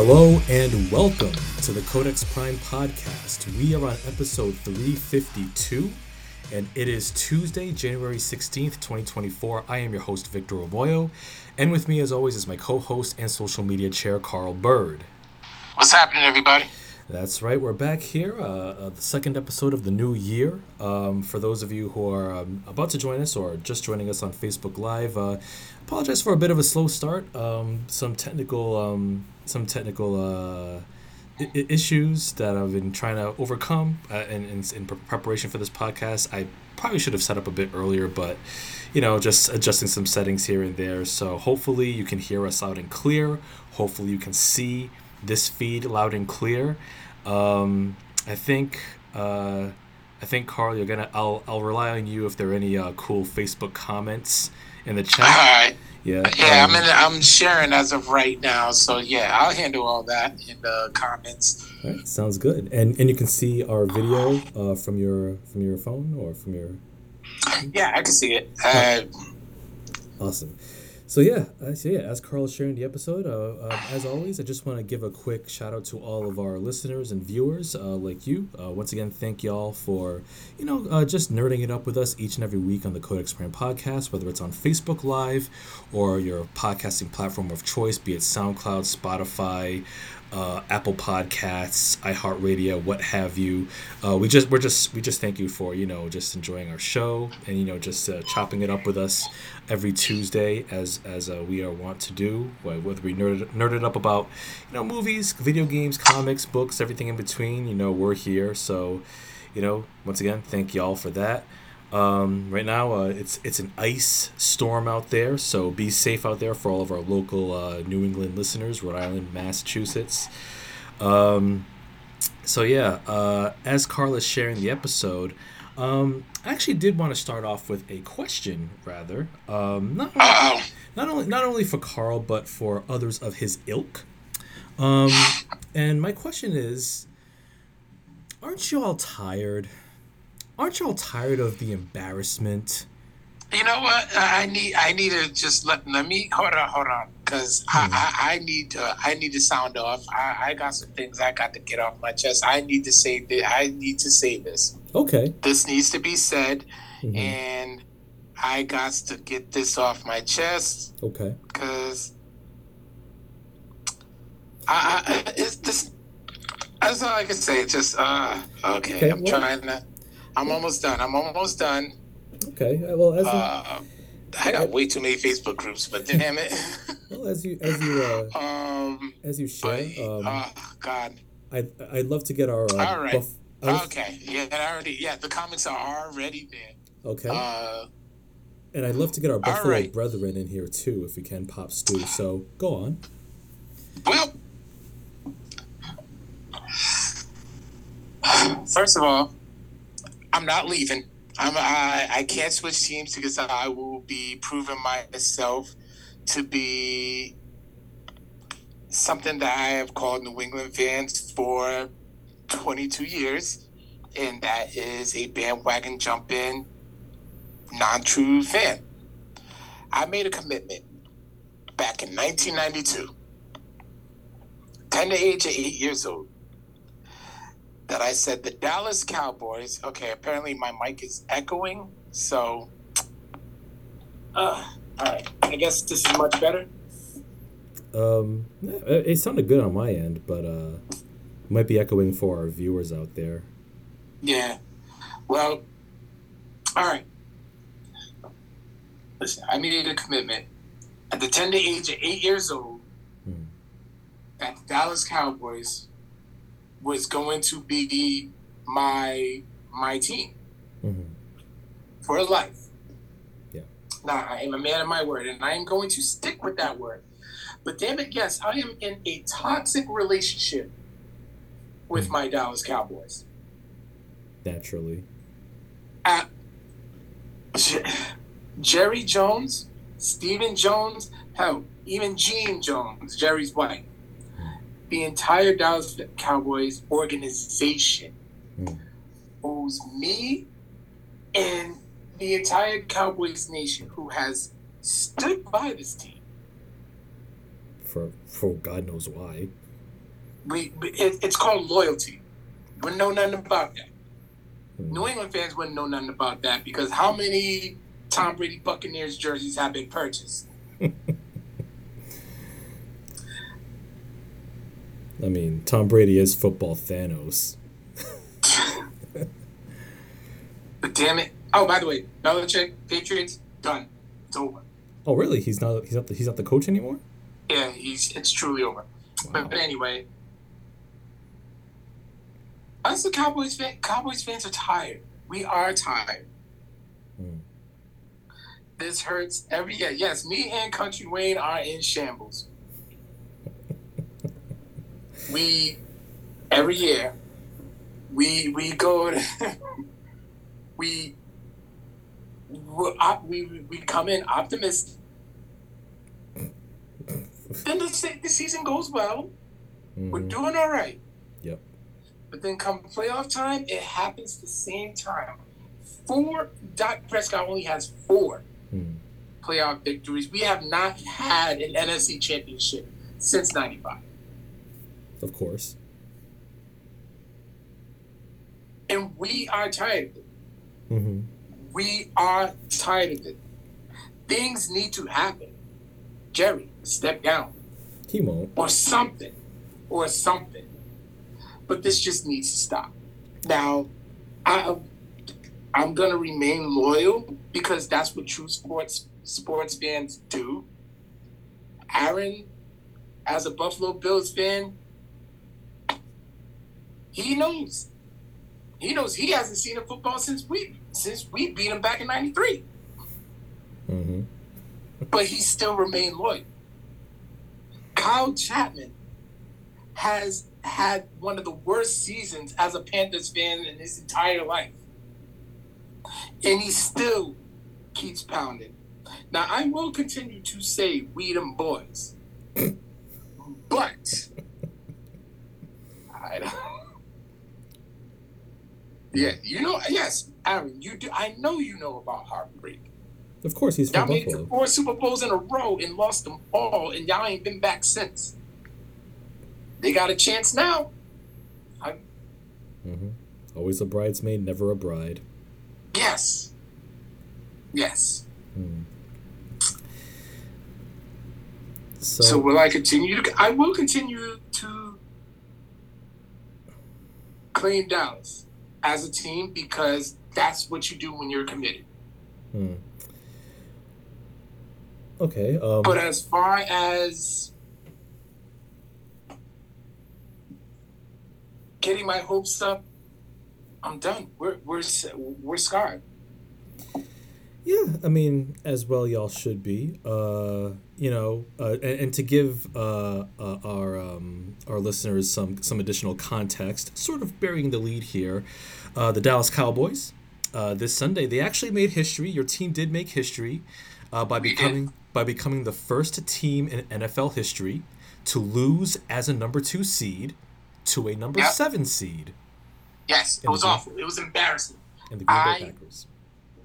Hello and welcome to the Codex Prime podcast. We are on episode 352 and it is Tuesday, January 16th, 2024. I am your host, Victor Omoayo, and with me, as always, is my co host and social media chair, Carl Byrd. What's happening, everybody? That's right. We're back here, uh, uh, the second episode of the new year. Um, for those of you who are um, about to join us or just joining us on Facebook Live, uh, apologize for a bit of a slow start. Um, some technical, um, some technical uh, I- issues that I've been trying to overcome uh, in, in, in preparation for this podcast. I probably should have set up a bit earlier, but you know, just adjusting some settings here and there. So hopefully you can hear us loud and clear. Hopefully you can see this feed loud and clear. Um, I think uh, I think Carl, you're gonna. I'll I'll rely on you if there are any uh, cool Facebook comments in the chat. All right. Yeah. Yeah, um, I'm in, I'm sharing as of right now, so yeah, I'll handle all that in the comments. right, sounds good. And and you can see our video uh, from your from your phone or from your Yeah, I can see it. Uh, Awesome. So yeah, so yeah, as Carl is sharing the episode, uh, uh, as always, I just want to give a quick shout out to all of our listeners and viewers uh, like you. Uh, once again, thank y'all for you know uh, just nerding it up with us each and every week on the Codex Prime podcast, whether it's on Facebook Live or your podcasting platform of choice, be it SoundCloud, Spotify. Uh, Apple Podcasts, iHeartRadio, what have you. Uh, we just we're just we just thank you for you know just enjoying our show and you know just uh, chopping it up with us every Tuesday as as uh, we are wont to do. Whether we nerd nerded up about you know movies, video games, comics, books, everything in between. You know we're here. So you know once again thank y'all for that. Um, right now, uh, it's it's an ice storm out there, so be safe out there for all of our local uh, New England listeners, Rhode Island, Massachusetts. Um, so yeah, uh, as Carl is sharing the episode, um, I actually did want to start off with a question, rather, um, not only, not only not only for Carl but for others of his ilk. Um, and my question is, aren't you all tired? Aren't you all tired of the embarrassment? you know what? I need I need to just let let me hold on hold on because Hmm. I, I I need to I need to sound off. I, I got some things I got to get off my chest. I need to say that I need to say this. Okay. This needs to be said, Mhm. and I got to get this off my chest. Okay. because I, I it's this. That's all I can say. Just uh, okay. Okay, I'm well- trying to. I'm almost done. I'm almost done. Okay. uh, Well, as you, Uh, I got way too many Facebook groups, but damn it. well, as you as you uh, um, as you but um, oh God. I I'd love to get our uh, All right. buff- was- Okay. Yeah, I already. Yeah, the comics are already there. okay. Uh, and I'd love to get our Buffalo right. brethren in here too, if we can, Pop Stew. So go on. Well, first of all, I'm not leaving. I'm, I, I can't switch teams because I will be proving myself to be something that I have called New England fans for 22 years, and that is a bandwagon jumping, non true fan. I made a commitment back in 1992 10 to age of 8 years old that I said the Dallas Cowboys. Okay, apparently my mic is echoing, so. Uh, all right, I guess this is much better. Um, it it sounded good on my end, but uh, might be echoing for our viewers out there. Yeah. Well, all right. Listen, I made a commitment at the 10 to age of 8 years old Hmm. that the Dallas Cowboys was going to be my my team hmm for life. Yeah. Now, I am a man of my word, and I am going to stick with that word. But damn it, yes, I am in a toxic relationship with my Dallas Cowboys. Naturally. J- Jerry Jones, Stephen Jones, hell, even Gene Jones, Jerry's wife. The entire Dallas Cowboys organization Mm. owes me and the entire Cowboys nation who has stood by this team For for God knows why. we it, it's called loyalty. We know nothing about that. New England fans wouldn't know nothing about that because how many Tom Brady Buccaneers jerseys have been purchased? I mean, Tom Brady is football Thanos. but damn it! Oh, by the way, Belichick Patriots done. It's over. Oh, really? He's not. He's not. The, he's not the coach anymore. Yeah, he's. It's truly over. Wow. But, but anyway, us the Cowboys fan, Cowboys fans are tired. We are tired. Hmm. This hurts every year. Yes, me and Country Wayne are in shambles. We every year we we go to, we we we come in optimistic. then the, the season goes well. Mm-hmm. We're doing all right. Yep. But then come playoff time, it happens the same time. Four, Dak Prescott only has four hmm. playoff victories. We have not had an NFC championship since 95. Of course. And we are tired of it. Mm-hmm. We are tired of it. Things need to happen. Jerry, step down. He won't. Or something. Or something but this just needs to stop. Now, I, I'm gonna remain loyal because that's what true sports sports fans do. Aaron, as a Buffalo Bills fan, he knows. He knows he hasn't seen a football since we since we beat him back in '93. Mm-hmm. But he still remained loyal. Kyle Chapman has had one of the worst seasons as a Panthers fan in his entire life. And he still keeps pounding. Now, I will continue to say we them boys. but I don't Yeah, you know, yes, Aaron, you do I know you know about heartbreak. Of course he's from y'all Buffalo. made four Super Bowls in a row and lost them all, and y'all ain't been back since they got a chance now. Mm-hmm. Always a bridesmaid, never a bride. Yes. Yes. Mm. So, so will I continue to? I will continue to claim Dallas as a team because that's what you do when you're committed. Hmm. Okay. Um, but as far as getting my hopes up, I'm done. We're we're we're scarred. Yeah, I mean, as well, y'all should be. Uh, you know, uh, and, and to give uh, uh, our um, our listeners some some additional context, sort of burying the lead here, uh, the Dallas Cowboys. Uh, this Sunday, they actually made history. Your team did make history uh, by becoming by becoming the first team in NFL history to lose as a number two seed to a number yep. seven seed. Yes, it was awful. It was embarrassing. And the Green Bay I Packers.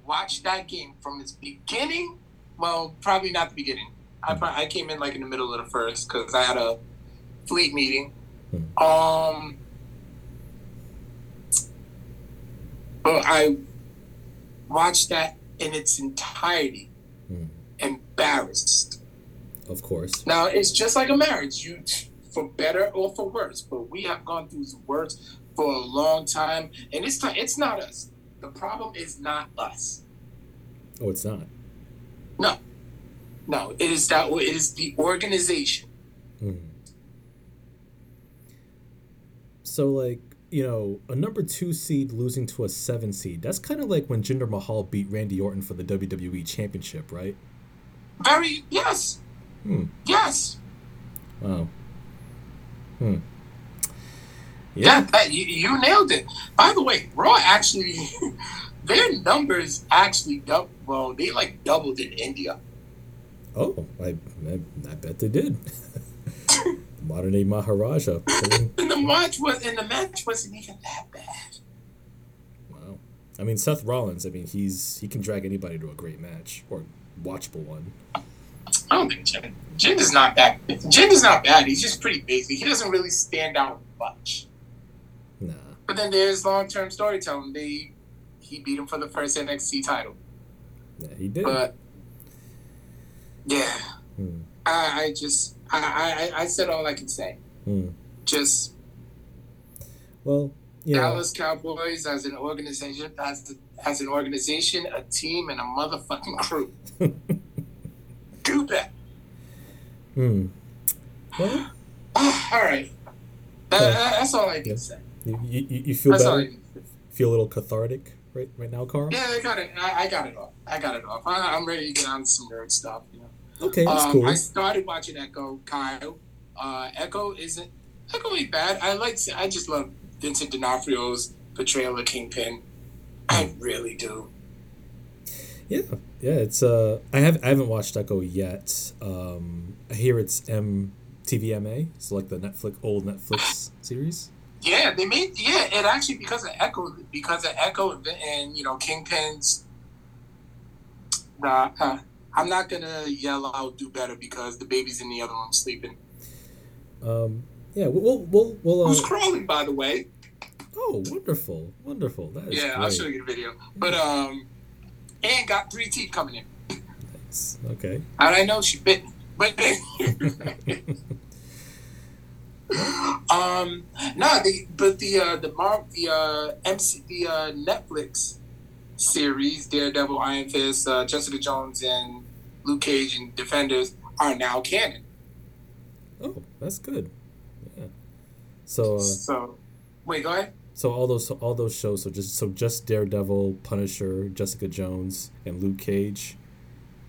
Watched that game from its beginning. Well, probably not the beginning. I. I came in like in the middle of the first because I had a fleet meeting. Hmm. Um, but I watched that in its entirety. Hmm. Embarrassed. Of course. Now it's just like a marriage. You for better or for worse. But we have gone through the worst for a long time, and it's not, it's not us. The problem is not us. Oh, it's not. No, no. It is that. It is the organization. Mm. So, like, you know, a number two seed losing to a seven seed. That's kind of like when Jinder Mahal beat Randy Orton for the WWE Championship, right? Very yes. Hmm. Yes. Wow. Hmm. Yeah, yeah that, you, you, nailed it. By the way, Raw actually, their numbers actually doubled. Well, they like doubled in India. Oh, I, I, I bet they did. Modern day Maharaja. and the match was, and the match wasn't even that bad. Wow. I mean, Seth Rollins. I mean, he's he can drag anybody to a great match or watchable one. I don't think Jin. Jin is not that. Jin is not bad. He's just pretty basic. He doesn't really stand out much. Nah. But then there's long term storytelling. They he beat him for the first NXT title. Yeah, he did. But yeah, Hmm. I, I just I, I I said all I can say. Hmm. Just Well, know, Dallas Cowboys as an organization, as as an organization, a team, and a motherfucking crew. Do that. hmm. Well, all right. That, that- that's all I can Yeah. say. You, you, you feel That's all I better? Feel a little cathartic right right now, Carl? Yeah, I got it. I, I got it off. I got it off. I, I'm ready to get on to some nerd stuff. You know. Okay, that's um, cool. I started watching Echo. Kyle. Uh, Echo isn't Echo ain't bad. I like. I just love Vincent D'Onofrio's portrayal of Kingpin. I really do. Yeah, yeah. It's uh, I have I haven't watched Echo yet. Um, I hear it's MTVMA. It's like the Netflix old Netflix series. Yeah, they made. Yeah, it actually because of Echo, because of Echo and you know Kingpin's. Nah, uh, I'm not gonna yell out "do better" because the baby's in the other room sleeping. Um, yeah, we'll we'll we'll. Who's Uh, crawling, by the way? oh, wonderful, wonderful. That is Yeah, great. I'll show you the video. But um, and got three teeth coming in. Nice. Okay. And I know she bit me, but um, no, the but the uh, the the uh, MC the uh, Netflix series Daredevil, Iron Fist, uh, Jessica Jones, and Luke Cage and Defenders are now canon. Oh, that's good. Yeah. So uh, So, wait, go ahead. so all those all those shows. So just so just Daredevil, Punisher, Jessica Jones, and Luke Cage.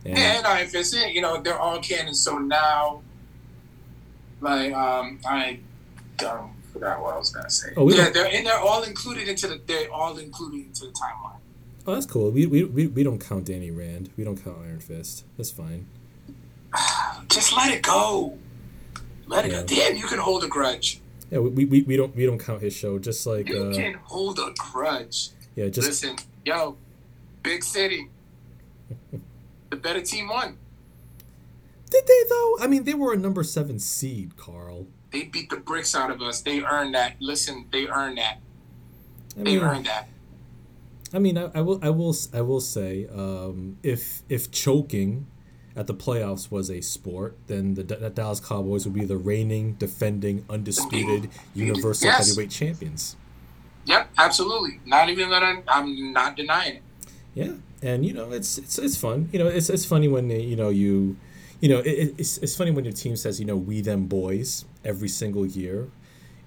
And, and Iron Fist, you know, they're all canon. So now, like, um, I don't forgot what I was gonna say. Oh, we yeah, don't- they're and they're all included into the they're all included into the timeline. Oh, that's cool. We, we, we, we don't count Danny Rand. We don't count Iron Fist. That's fine. Just let it go. Let it Yeah. go. Damn, you can hold a grudge. Yeah, we, we, we don't we don't count his show. Just like You uh, can hold a grudge. yeah, just Listen, yo, big city. the better team won. Did they though? I mean, they were a number seven seed, Carl. They beat the bricks out of us. They earned that. Listen, they earned that. I They earned that. I mean, I, I will I will I will say, um, if if choking at the playoffs was a sport, then the, the Dallas Cowboys would be the reigning, defending, undisputed Universal Yes. Heavyweight Champions. Yep, absolutely. Not even gonna. I'm not denying it. Yeah, and you know it's it's it's fun. You know it's it's funny when you know you, you know it, it's it's funny when your team says you know we them boys every single year.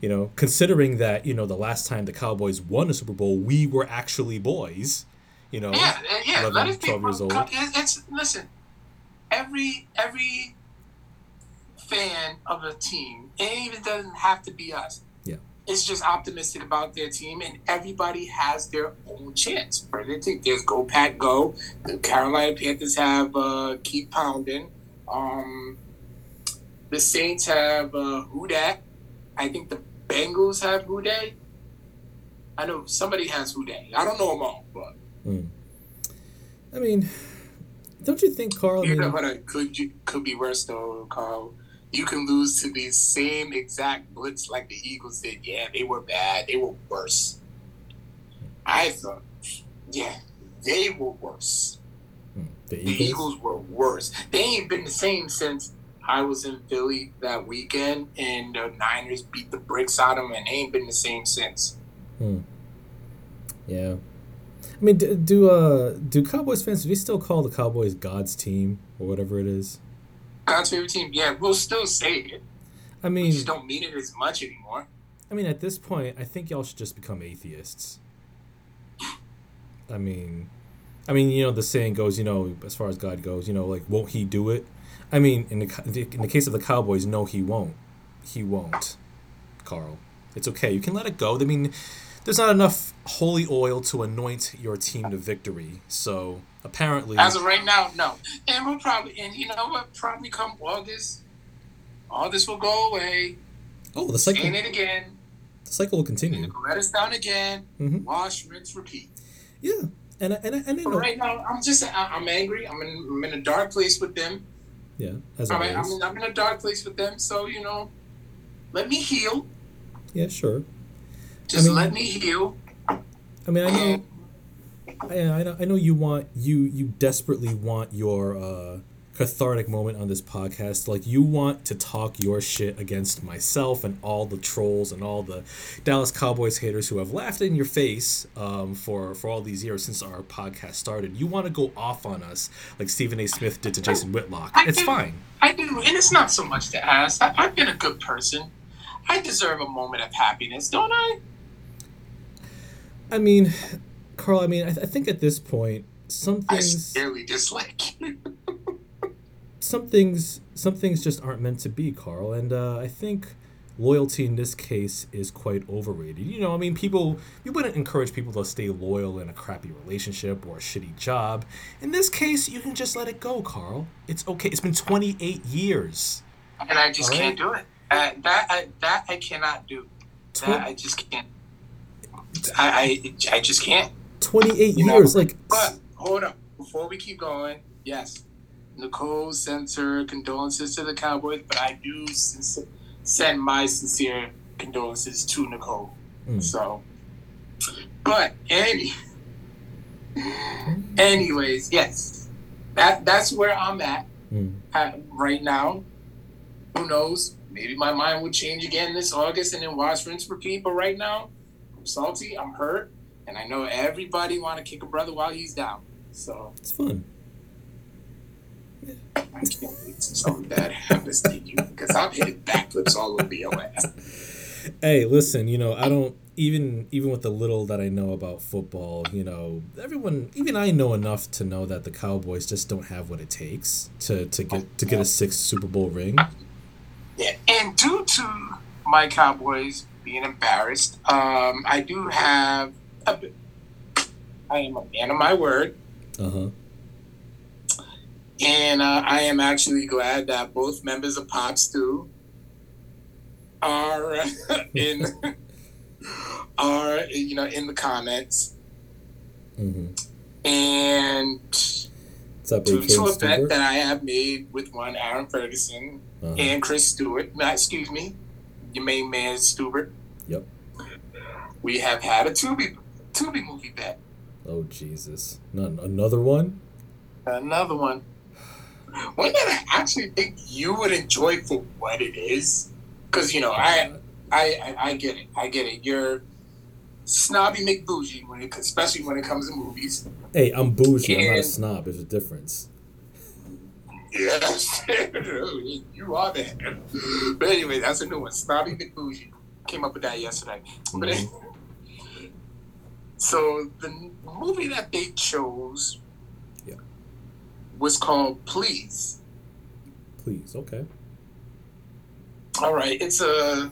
You know, considering that you know the last time the Cowboys won a Super Bowl, we were actually boys. You know, Yeah, yeah. 11, let us be. 12 years old. It's listen. Every every fan of a team, it even doesn't have to be us. Yeah. It's just optimistic about their team, and everybody has their own chance team. There's Go Pack Go. The Carolina Panthers have uh, Keep Pounding. Um, the Saints have uh, Who Dat. I think the Bengals have Who Day. I know somebody has Who Day. I don't know them all, but. I mean, don't you think, Carl? You know mean, Could you could be worse though, Carl. You can lose to the same exact blitz like the Eagles did. Yeah, they were bad. They were worse. I thought, yeah, they were worse. The The Eagles. Eagles were worse. They ain't been the same since I was in Philly that weekend and the Niners beat the bricks out of them, and they ain't been the same since. Hmm. Yeah. I mean, do, do uh do Cowboys fans do they still call the Cowboys God's team or whatever it is? God's favorite team. Yeah, we'll still say it. I We mean, just don't mean it as much anymore. I mean, at this point, I think y'all should just become atheists. I mean, I mean, you know, the saying goes, you know, as far as God goes, you know, like, won't He do it? I mean, in the in the case of the Cowboys, no, He won't. He won't, Carl. It's okay. You can let it go. I mean, there's not enough holy oil to anoint your team to victory. So apparently, As of right now, no. And we'll probably, and you know what? Probably come August, all this will go away. oh, the Saying cycle, it again. the cycle will continue. let us down again. Mhm. Wash, rinse, repeat. Yeah, and I- and I- and I know. right now, I'm just, I- I'm angry. I'm in, I'm in a dark place with them. Yeah, as always. I'm, I'm in a dark place with them, so you know, let me heal. Yeah, sure. Just mean- let me heal. I mean, I know, I, I know, I know you want you you desperately want your uh, cathartic moment on this podcast. Like you want to talk your shit against myself and all the trolls and all the Dallas Cowboys haters who have laughed in your face um, for for all these years since our podcast started. You want to go off on us like Stephen A. Smith did to Jason Whitlock. I It's do. fine. I do, and it's not so much to ask. I, I've been a good person. I deserve a moment of happiness, don't I? I mean, Carl. I mean, I, I think at this point, some I things. sincerely dislike you. some things some things just aren't meant to be carl and uh, i think loyalty in this case is quite overrated you know i mean people you wouldn't encourage people to stay loyal in a crappy relationship or a shitty job in this case you can just let it go carl it's okay it's been 28 years and I just All can't do it. Uh, that I, that I cannot do. Tw- That I just can't. I, I I just can't. 28 You know, years like But hold up, before we keep going, yes, Nicole sends her condolences to the Cowboys, but I do send my sincere condolences to Nicole. Mm. So, but any, anyways, yes, that that's where I'm at, Mm. at right now. Who knows? Maybe my mind will change again this August and then watch rinse repeat. But right now, I'm salty. I'm hurt, and I know everybody want to kick a brother while he's down. So it's fun I can't wait till something bad happens to you because I'm hitting backflips all over your ass. hey listen you know i don't even even with the little that i know about football you know everyone even i know enough to know that the cowboys just don't have what it takes to to get to get a sixth super bowl ring Yeah, and due to my Cowboys being embarrassed, um, I do have. A, bit- I am a man of my word, uh-huh and uh, I am actually glad that both members of Pop Stew are in are you know in the comments mm-hmm. and up to, to a bet that I have made with one Aaron Ferguson uh-huh. and Chris Stewart. Not, excuse me, your main man Stewart. Yep. We have had a Tubi Tubi movie bet. oh jesus Not another one Another one. One that I actually think you would enjoy for what it is, because you know I, I I get it. I get it. You're snobby McBougie when it, especially when it comes to movies. hey i'm bougie i'm not a snob there's a difference Yes, you are that. But anyway, that's a new one. Snobby McBougie came up with that yesterday. But Mhm. so the movie that they chose. Was called Please. please okay All right, it's a.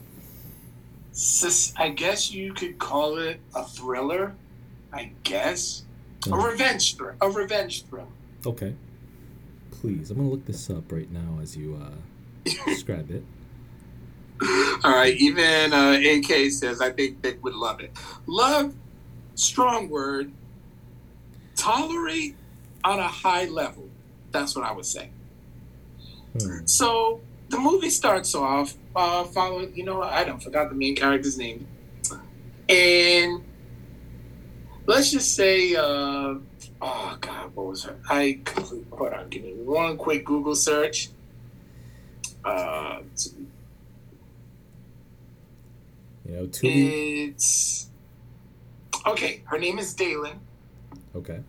I guess you could call it a thriller. I guess a Mhm. revenge thriller. A revenge thriller. okay please i'm gonna look this up right now as you uh describe it All right, even uh, AK says I think Vic would love it. Love, strong word. Tolerate on a high level. That's what I would say. Hmm. So the movie starts off uh, following, you know, I don't forgot the main character's name, and let's just say, uh, oh God, what was her? I completely hold on. Give me one quick Google search. Uh, you know Tubi It's okay. Her name is Dalen, okay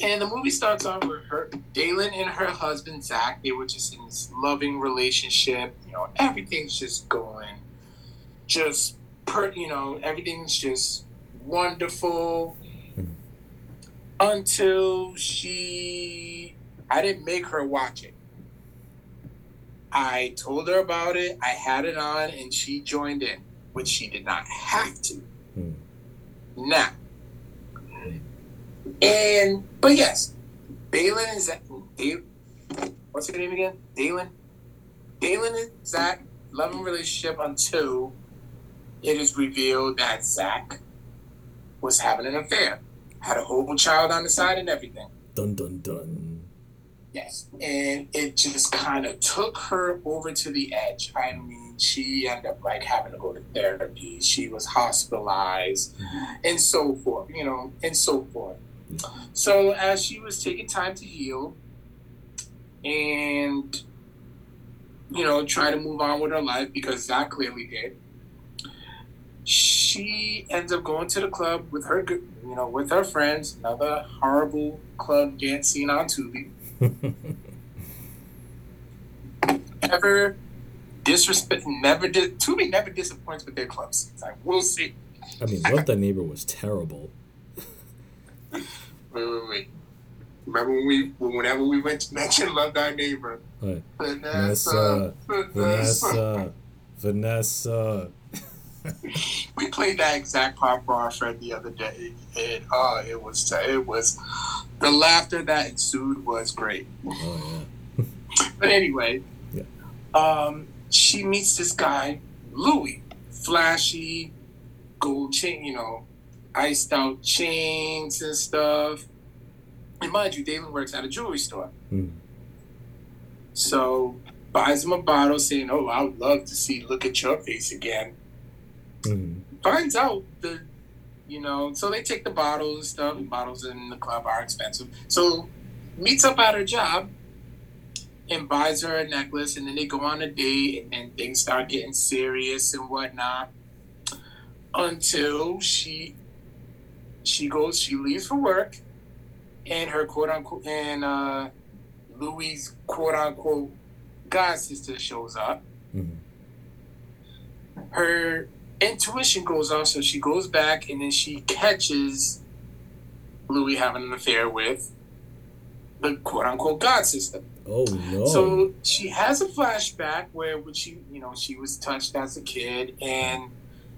and the movie starts off with her Dalen and her husband Zach. They were just in this loving relationship. You know, everything's just going, just per. You know, everything's just wonderful. Until she, I didn't make her watch it. I told her about it. I had it on, and she joined in, which she did not have to. Hmm. Now, and but yes, is that. Dale, what's her name again? Dalen. Dalen and Zach loving relationship until it is revealed that Zach was having an affair, had a whole child on the side and everything. dun dun dun Yes, and it just kind of took her over to the edge. I mean, she ended up like having to go to therapy. She was hospitalized, and so forth. You know, and so forth. So as she was taking time to heal, and you know, try to move on with her life because Zach clearly did. She ends up going to the club with her, you know, with her friends. Another horrible club dance scene on Tubi. Never disrespect. Never did. Tubi never disappoints with their club scenes. I will say. I mean, Love Thy Neighbor was terrible. Wait, wait, wait. Remember when we, whenever we went to mention Love Thy Neighbor, Right. Vanessa, Vanessa, Vanessa. we played that exact part for our friend the other day, and uh, it was it was the laughter that ensued was great. Oh But anyway, Yeah. um, she meets this guy Louis, flashy, gold chain, you know, iced out chains and stuff. And mind you, David works at a jewelry store. Mm. so buys him a bottle, saying, "Oh, I would love to see look at your face again." Mm. finds out the you know so they take the bottles and stuff and bottles in the club are expensive so meets up at her job and buys her a necklace and then they go on a date and then things start getting serious and whatnot until she she goes she leaves for work and her quote unquote and uh louis quote unquote god sister shows up Mm. her intuition goes off, so she goes back and then she catches Louis having an affair with the quote unquote god sister. Oh no. So she has a flashback where when she you know, she was touched as a kid and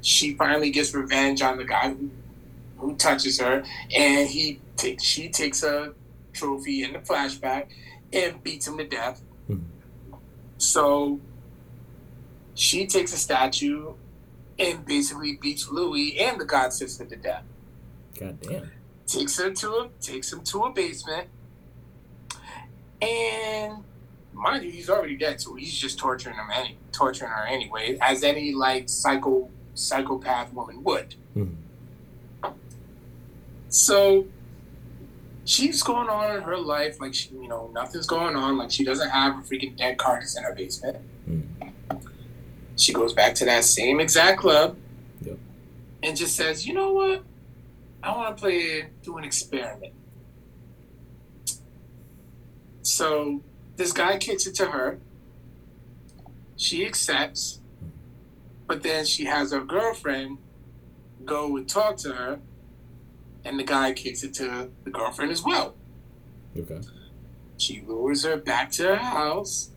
she finally gets revenge on the guy who who touches her and he takes she takes a trophy in the flashback and beats him to death. Mhm. So she takes a statue and basically beats Louis and the god sister to death. God damn. Takes her to a takes him to a basement, and mind you, he's already dead, so he's just torturing him any torturing her anyway, as any like psycho psychopath woman would. Mm. So she's going on in her life like she, you know, nothing's going on. Like she doesn't have a freaking dead carcass in her basement. Mm. She goes back to that same exact club Yep. and just says, you know what? I want to play, do an experiment. So this guy kicks it to her. She accepts, but then she has her girlfriend go and talk to her, and the guy kicks it to the girlfriend as well. Okay. She lures her back to her house,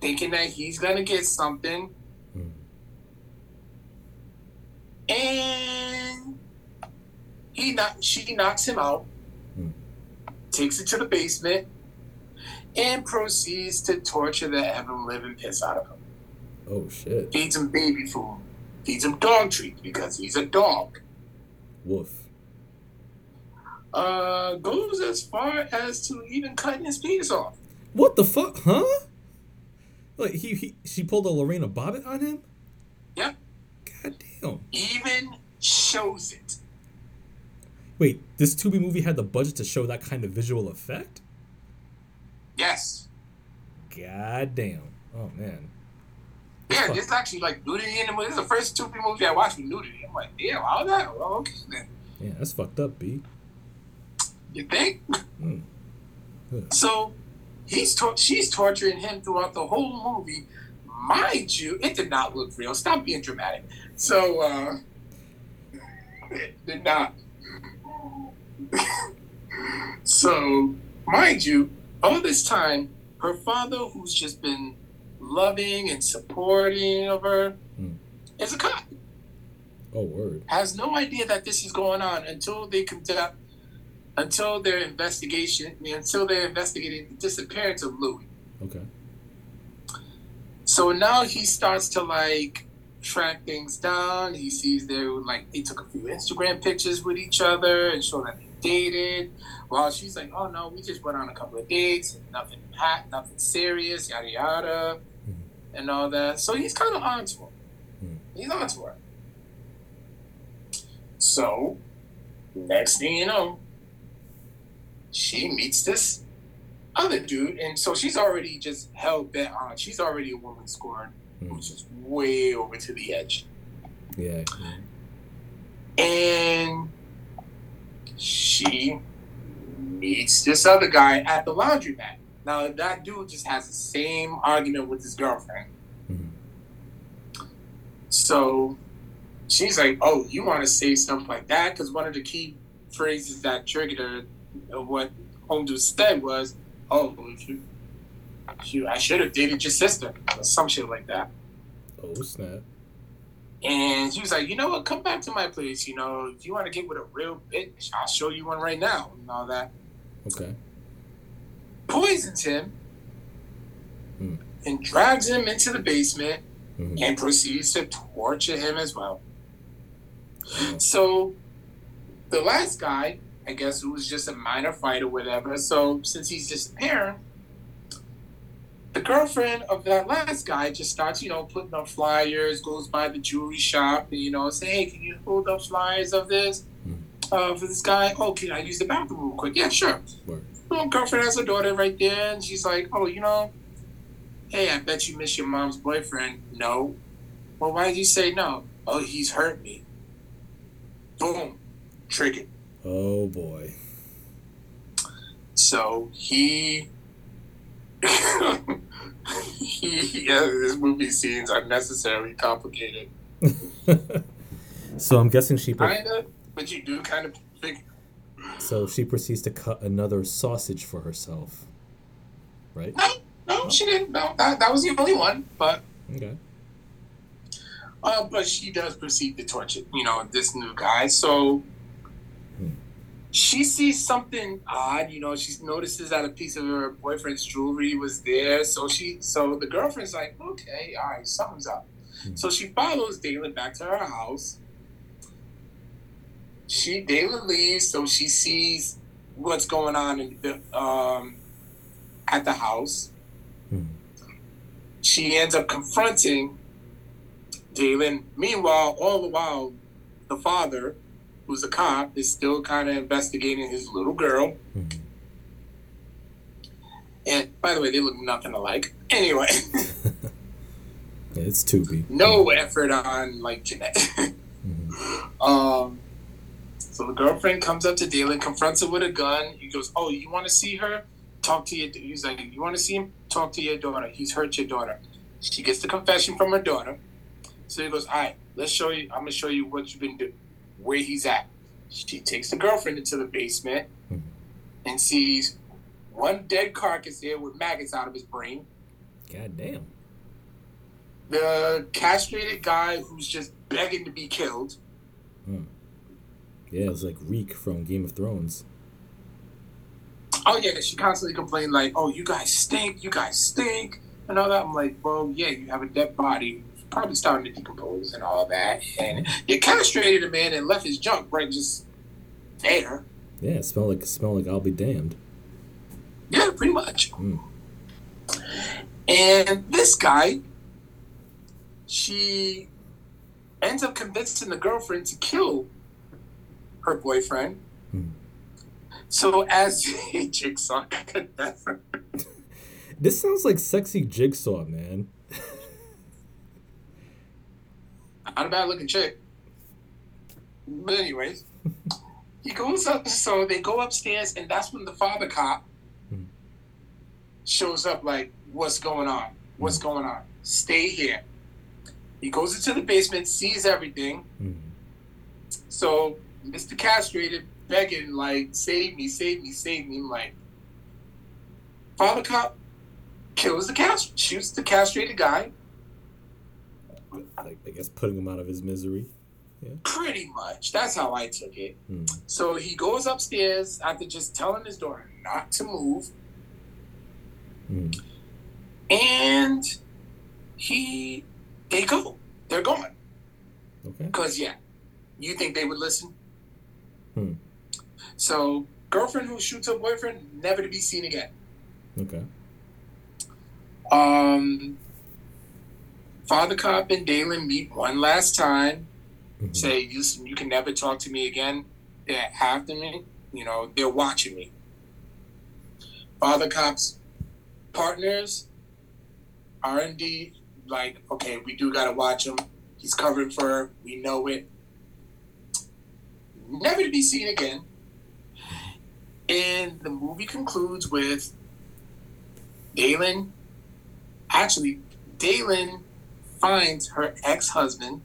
thinking that he's gonna get something, Mm. and he knock, she knocks him out, Hmm. takes it to the basement, and proceeds to torture the ever living piss out of him. Oh shit. Feeds him baby food, feeds him dog treats because he's a dog. Woof. Uh, goes as far as to even cutting his penis off. What the fuck? Huh? Like he, he she pulled a Lorena Bobbitt on him? Yep. God damn. Even shows it. Wait, this Tubi movie had the budget to show that kind of visual effect? Yes. God damn. Oh man. Yeah, there's actually like nudity in the movie. This is the first Tubi movie I watched with nudity. I'm like, damn, how that? Well, okay then. Yeah, that's fucked up, B. You think? Mm. Yeah. So he's tor- she's torturing him throughout the whole movie. Mind you, it did not look real. Stop being dramatic. So uh it did not. so mind you, all this time, her father, who's just been loving and supporting of her, Hmm. is a cop. Oh word. Has no idea that this is going on until they conduct until their investigation until they're investigating the disappearance of Louis. Okay. So now he starts to like track things down. He sees they were like they took a few Instagram pictures with each other and show that they dated. Well, she's like, oh no, we just went on a couple of dates, and nothing hot, nothing serious, yada yada, Mhm. and all that. So he's kind of on to her. Mhm. He's on to her. So, next thing you know, she meets this other dude, and so she's already just hell bent on. She's already a woman scorned, Mm. which is way over to the edge. Yeah. and she meets this other guy at the laundromat. Now that dude just has the same argument with his girlfriend. Mhm. So she's like, "Oh, you want to say something like that?" Because one of the key phrases that triggered her, uh, what Home Dude said was, "Oh, you, you, I should have dated your sister," or some shit like that. Oh snap. And she was like, you know what? Come back to my place. You know, if you want to get with a real bitch, I'll show you one right now. And all that. Okay. Poisons him Hmm. and drags him into the basement Mhm. and proceeds to torture him as well. So the last guy, I guess, who was just a minor fight or whatever. So since he's just a parent, the girlfriend of that last guy just starts, you know, putting up flyers, goes by the jewelry shop, and you know, say, "Hey, can you hold up flyers of this uh, for this guy? Oh, can I use the bathroom real quick? Yeah, sure." Word. Well, girlfriend has a daughter right there, and she's like, "Oh, you know, hey, I bet you miss your mom's boyfriend." No. Well, why did you say no? Oh, he's hurt me. Boom, triggered. Oh boy. So he, he, yeah, this movie scenes are necessarily complicated. so I'm guessing she. Pro- Kinda, but you do kind of think. so she proceeds to cut another sausage for herself. Right. No, no, she didn't. No, that, that was the only one. But Okay. Uh, but she does proceed to torture, you know, this new guy. So. She sees something odd, you know. She notices that a piece of her boyfriend's jewelry was there. So she, so the girlfriend's like, okay, all right, something's up. Hmm. So she follows Dalen back to her house. She Dalen leaves, so she sees what's going on in the, um, at the house. Hmm. She ends up confronting Dalen. Meanwhile, all the while, the father, who's a cop, is still kind of investigating his little girl. Mhm. And by the way, they look nothing alike. Anyway, Yeah, it's Tubi. no effort on like Jeanette. Mhm. um, so the girlfriend comes up to Dalen, confronts her with a gun. He goes, "Oh, you want to see her? Talk to your." He's like, "You want to see him? Talk to your daughter. He's hurt your daughter." She gets the confession from her daughter. So he goes, "All right, let's show you. I'm gonna show you what you've been doing, where he's at." She takes the girlfriend into the basement Mhm. and sees one dead carcass there with maggots out of his brain. God damn. The castrated guy who's just begging to be killed. Yeah, it's like Reek from Game of Thrones. Oh yeah, she constantly complained like, "Oh, you guys stink, you guys stink," and all that. I'm like, "Well, yeah, you have a dead body, probably starting to decompose and all that, and you castrated a man and left his junk right just there." Yeah, it smell like smell like I'll be damned. Yeah, pretty much. Mm. And this guy, she ends up convincing the girlfriend to kill her boyfriend. Hmm. So as a jigsaw. This sounds like sexy jigsaw, man. Not a bad looking chick. But anyways, he goes up. So they go upstairs, and that's when the father cop shows up. Like, what's going on? What's going on? Stay here. He goes into the basement, sees everything. Mhm. So Mr. Castrated begging, like, save me, save me, save me. I'm like, father cop kills the cast, shoots the castrated guy. Like I guess putting him out of his misery. Pretty much. That's how I took it. Hmm. So he goes upstairs after just telling his daughter not to move, Mhm. and he they go. They're going. Okay. Cause yeah, you think they would listen? Hmm. So girlfriend who shoots her boyfriend, never to be seen again. Okay. Um, Father Cop and Dalen meet one last time. Mhm. Say you you can never talk to me again. They're after me. You know they're watching me. Father Cop's partners, R and D, like okay, we do gotta watch him. He's covering for her. We know it. Never to be seen again. And the movie concludes with Dalen. Actually, Dalen finds her ex husband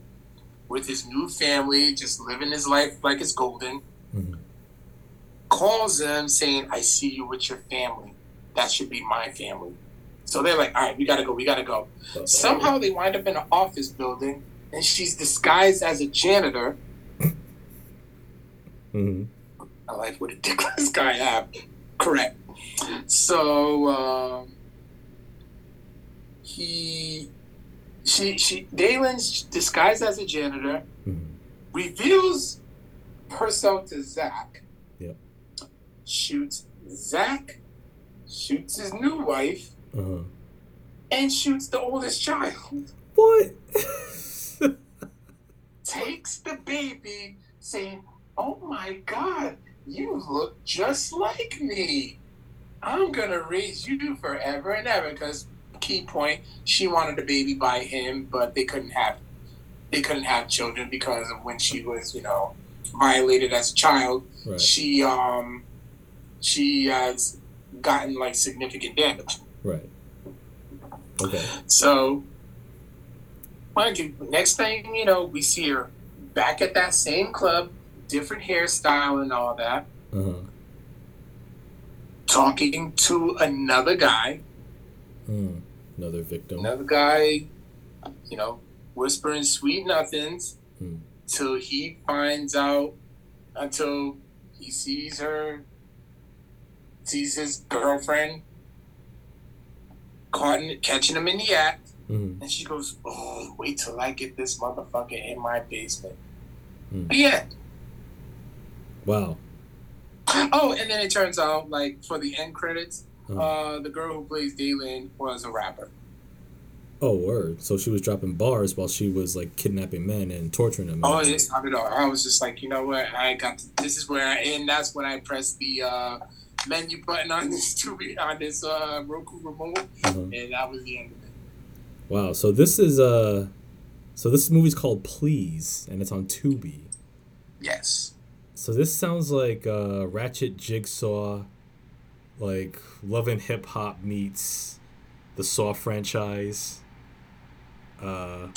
with his new family, just living his life like it's golden. Mhm. Calls them saying, I see you with your family. That should be my family. So they're like, all right, we gotta go, we gotta go. Uh-oh. Somehow they wind up in an office building and she's disguised as a janitor. Mhm. I like what a dick this guy have. Correct. So um, he, she, she, Dalen's disguised as a janitor Mhm. reveals herself to Zach. Yep. Shoots Zach, shoots his new wife, Uh-huh. and shoots the oldest child. What? Takes the baby, saying, "Oh my God, you look just like me. I'm gonna raise you forever and ever." Because key point, she wanted a baby by him, but they couldn't have they couldn't have children because of when she was, you know, violated as a child. right. She um she has gotten like significant damage. Right. Okay. So, mind you, next thing you know, we see her back at that same club, different hairstyle and all that, Uh-huh. talking to another guy. Hmm. Another victim. Another guy, you know, whispering sweet nothings Hmm. till he finds out, until he sees her, sees his girlfriend caught in, catching him in the act. Mhm. And she goes, "Oh, wait till I get this motherfucker in my basement." The end. Wow. Oh, and then it turns out, like for the end credits, Uh-huh. uh, the girl who plays Daylin was a rapper. Oh, word. So she was dropping bars while she was like kidnapping men and torturing them. Oh, it's not at all. I was just like, you know what? I got to, this is where, I, and that's when I pressed the uh, menu button on this TV on this uh, Roku remote, Uh-huh. and that was the end of it. Wow. So this is uh, so this movie's called Please, and it's on Tubi. Yes. So this sounds like uh, Ratchet Jigsaw, like loving Hip Hop meets the Saw franchise. Uh,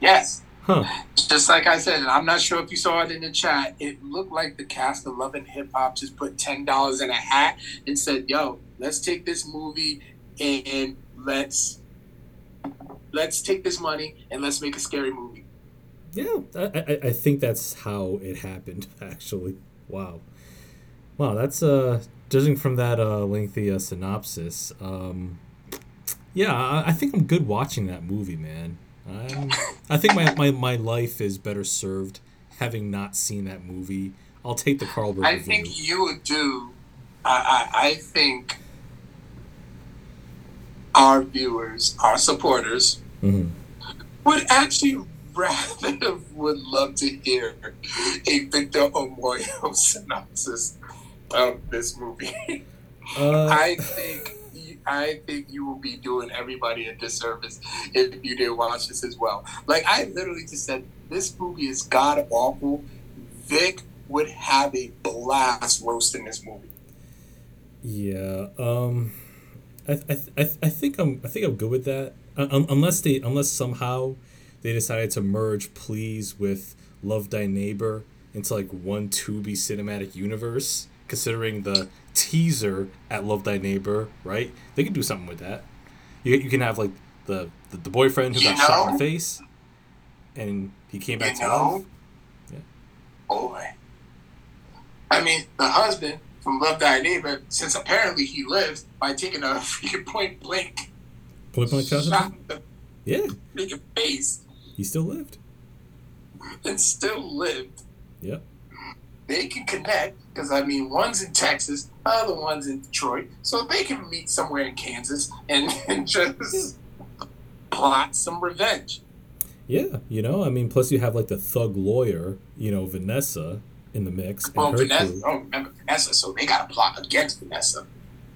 Yes. huh. Just like I said, and I'm not sure if you saw it in the chat. It looked like the cast of Love and Hip Hop just put ten dollars in a hat and said, "Yo, let's take this movie and let's let's take this money and let's make a scary movie." Yeah, I, I, I think that's how it happened. Actually, wow, wow. That's uh, judging from that uh lengthy uh, synopsis. Um, yeah, I, I think I'm good watching that movie, man. I'm, I think my, my, my life is better served having not seen that movie. I'll take the Carl Byrd I think you would do. I, I I think our viewers, our supporters, Mhm. would actually rather would love to hear a Victor Omoayo synopsis of this movie. Uh, I think I think you will be doing everybody a disservice if you didn't watch this as well. Like I literally just said, this movie is god awful. Vic would have a blast roasting this movie. Yeah. Um, I, I, I, I think I'm I think I'm good with that. Uh, unless they unless somehow they decided to merge Please with Love Thy Neighbor into like one Tubi cinematic universe. Considering the teaser at Love Thy Neighbor, right? They could do something with that. You you can have like the the, the boyfriend who You got shot in the face, and he came back You to know? life. Yeah. Boy. I mean, the husband from Love Thy Neighbor, since apparently he lived by taking a freaking point blank Point blank shot. shot in the Yeah, freaking face he still lived. and still lived. Yep. They can connect because I mean, one's in Texas, other one's in Detroit, so they can meet somewhere in Kansas and, and just plot some revenge. Yeah, you know, I mean, plus you have like the thug lawyer, you know, Vanessa in the mix. Oh, Vanessa! Oh, remember Vanessa? So they got a plot against Vanessa.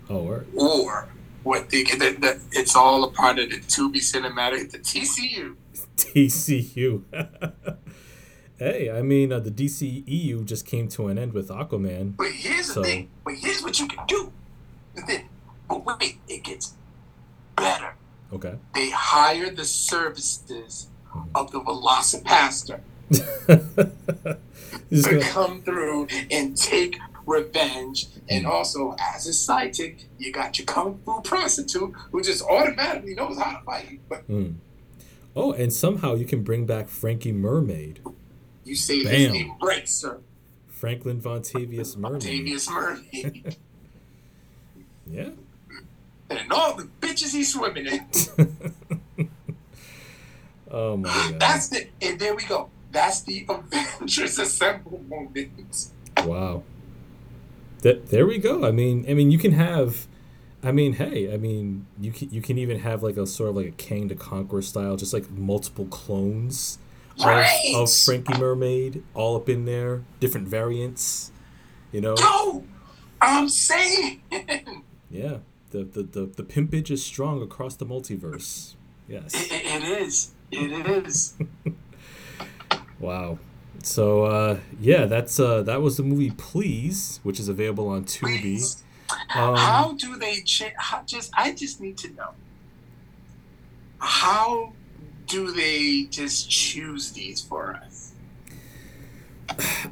Oh, right. Or what they the, the, it's all a part of the Tubi cinematic, the TCU. TCU. hey, I mean, uh, the DCEU just came to an end with Aquaman. But here's so... the thing. But here's what you can do. But wait, it gets better. Okay. They hire the services mm-hmm. of the VelociPastor to come through and take revenge. And mm. also, as a sidekick, you got your kung fu prostitute who just automatically knows how to fight. But mm. oh, and somehow you can bring back Frankie Mermaid. You say Bam. his name right, sir. Franklin Vontavious Mermaid. Vontavious Mermaid. yeah. And all the bitches he's swimming in. oh my god. That's the and there we go. That's the Avengers Assemble moment. Wow. That there we go. I mean, I mean, you can have. I mean, hey, I mean, you can you can even have like a sort of like a Kang the Conqueror style, just like multiple clones right. of, of Frankie Mermaid, all up in there, different variants. You know. No, I'm saying. yeah, the, the the the pimpage is strong across the multiverse. Yes. it, it is. It is. wow. So uh, yeah, that's uh, that was the movie Please, which is available on Tubi. Um, how do they change? Just I just need to know how do they just choose these for us?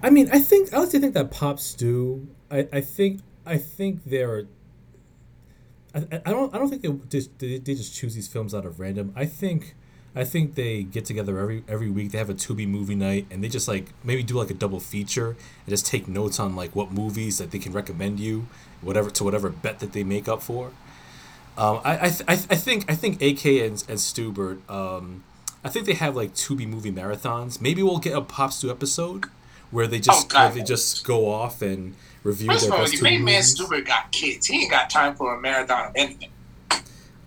I mean, I think I to think that pops do. I, I think I think they're. I, I don't I don't think they just they, they just choose these films out of random. I think I think they get together every every week. They have a Tubi movie night, and they just like maybe do like a double feature and just take notes on like what movies that they can recommend you, whatever to whatever bet that they make up for. Um, I I, th- I, th- I think I think AK and and Stubert, um, I think they have like Tubi movie marathons. Maybe we'll get a Pop Stew episode where they just oh, where they just go off and review First their of all, best you made man Stubert got kids. He ain't got time for a marathon of anything.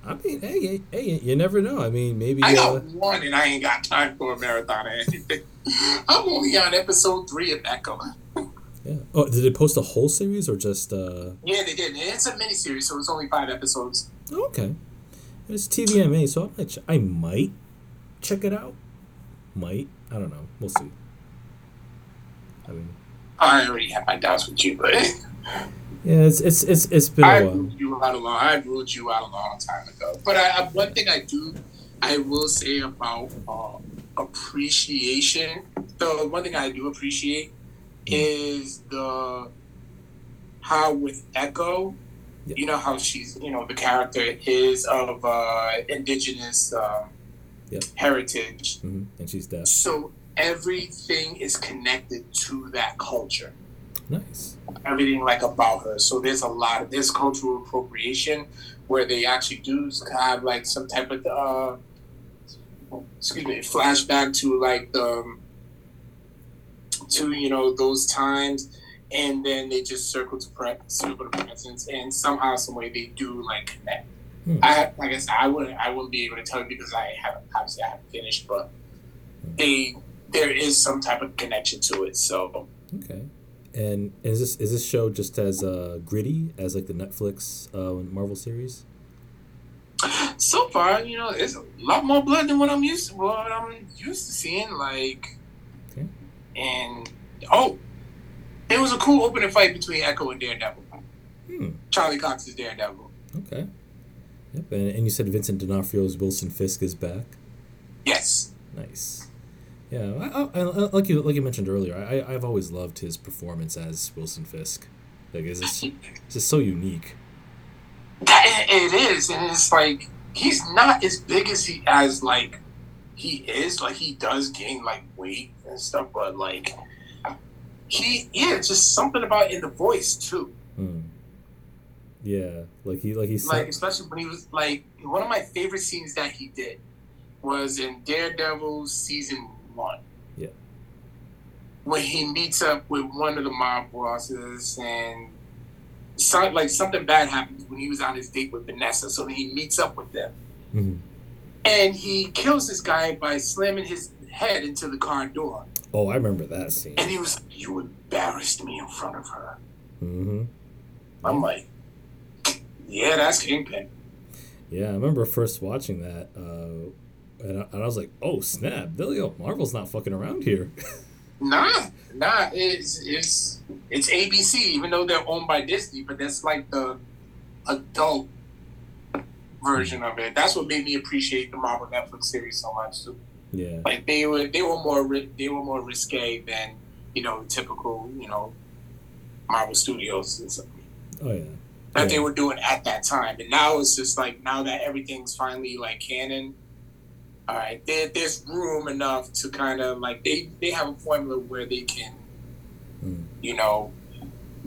I mean, hey, hey, you never know. I mean, maybe I got uh, one, and I ain't got time for a marathon or anything. I'm only on episode three of Echo. yeah. Oh, did they post a whole series or just? uh Yeah, they did. It's a miniseries, so it's only five episodes. Okay. It's TVMA, so I might, ch- I might check it out. Might. I don't know. We'll see. I mean, I already have my doubts with you, but yeah, it's it's it's, it's been I a while. ruled you out a long. I ruled you out a long time ago. But I, one thing I do, I will say about uh, appreciation. The one thing I do appreciate is the how with Echo, yeah. you know how she's you know the character is of uh, indigenous um, yep. heritage, mm-hmm. and she's deaf. So everything is connected to that culture. Nice. Everything like about her. So there's a lot of this cultural appropriation where they actually do have like some type of uh, excuse me flashback to like the um, to you know those times and then they just circle to pre- circle to presence and somehow some way they do like connect hmm. i like i said i wouldn't i wouldn't be able to tell you because i haven't obviously i haven't finished but they there is some type of connection to it so okay and is this is this show just as uh, gritty as like the Netflix uh, Marvel series? So far, you know, it's a lot more blood than what I'm used to. What I'm used to seeing, like, okay. and oh, it was a cool opening fight between Echo and Daredevil. Hmm. Charlie Cox is Daredevil. Okay. Yep, and, and you said Vincent D'Onofrio's Wilson Fisk is back. Yes. Nice. Yeah, I, I, like you like you mentioned earlier, I I've always loved his performance as Wilson Fisk. Like, it's just, it's just so unique. It is, and it's like he's not as big as he as like he is. Like he does gain like weight and stuff, but like he yeah, just something about in the voice too. Hmm. Yeah, like he like he like especially when he was like one of my favorite scenes that he did was in Daredevil season one. Yeah. when he meets up with one of the mob bosses and so, like something bad happens when he was on his date with Vanessa. So he meets up with them. Mm-hmm. And he kills this guy by slamming his head into the car door. Oh, I remember that scene. And he was, You embarrassed me in front of her. Mm-hmm. I'm like, Yeah, that's Kingpin. Yeah, I remember first watching that, uh, and, I, and I was like, "Oh snap! Yo, Marvel's not fucking around here." nah, nah, it's it's it's ABC, even though they're owned by Disney, but that's like the adult version of it. That's what made me appreciate the Marvel Netflix series so much. Too. Yeah, like they were they were more they were more risque than you know typical you know Marvel Studios and stuff. Oh yeah. That yeah. they were doing at that time, and now it's just like now that everything's finally like canon. All right, there, there's room enough to kind of like they they have a formula where they can, mm. you know,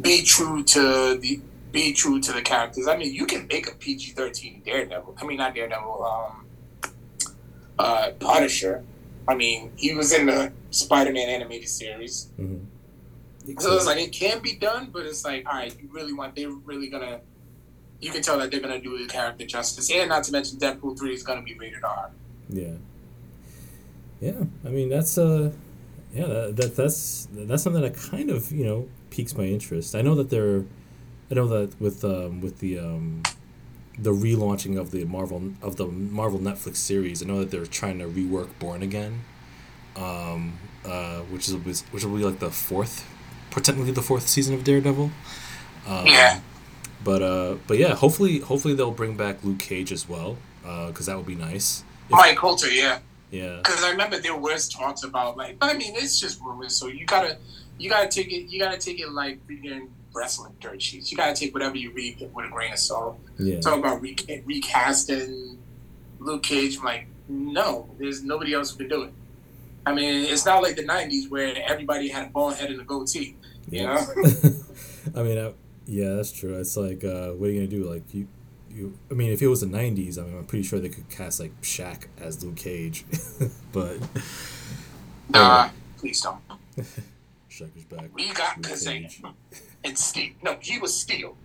be true to the be true to the characters. I mean, you can make a PG thirteen Daredevil. I mean, not Daredevil. Um, uh, Punisher. I mean, he was in the Spider Man animated series. Mm-hmm. So it's like it can be done, but it's like, all right, you really want they're really gonna. You can tell that they're gonna do the character justice, and not to mention Deadpool three is gonna be rated R. Yeah. Yeah, I mean that's uh, yeah that, that that's that's something that kind of you know piques my interest. I know that they're, I know that with um with the um, the relaunching of the Marvel of the Marvel Netflix series, I know that they're trying to rework Born Again, um, uh, which is which will be like the fourth technically the fourth season of Daredevil. Um, yeah. But uh, but yeah, hopefully hopefully they'll bring back Luke Cage as well, because uh, that would be nice. If, Mike Colter, yeah. Yeah. Because I remember there was talks about like, I mean, it's just rumors, so you gotta you gotta take it you gotta take it like freaking wrestling dirt sheets. You gotta take whatever you read with a grain of salt. Yeah. Talk about re- recasting Luke Cage. I'm like, no, there's nobody else who can do it. I mean, it's not like the '90s where everybody had a bald head and a goatee. Yeah. I mean, I, yeah, that's true. It's like, uh, what are you gonna do? Like you, you. I mean, if it was the '90s, I mean, I'm pretty sure they could cast like Shaq as Luke Cage, but. Nah, please don't. Shaq is back. We got Kazaam and Steel. No, he was Steel.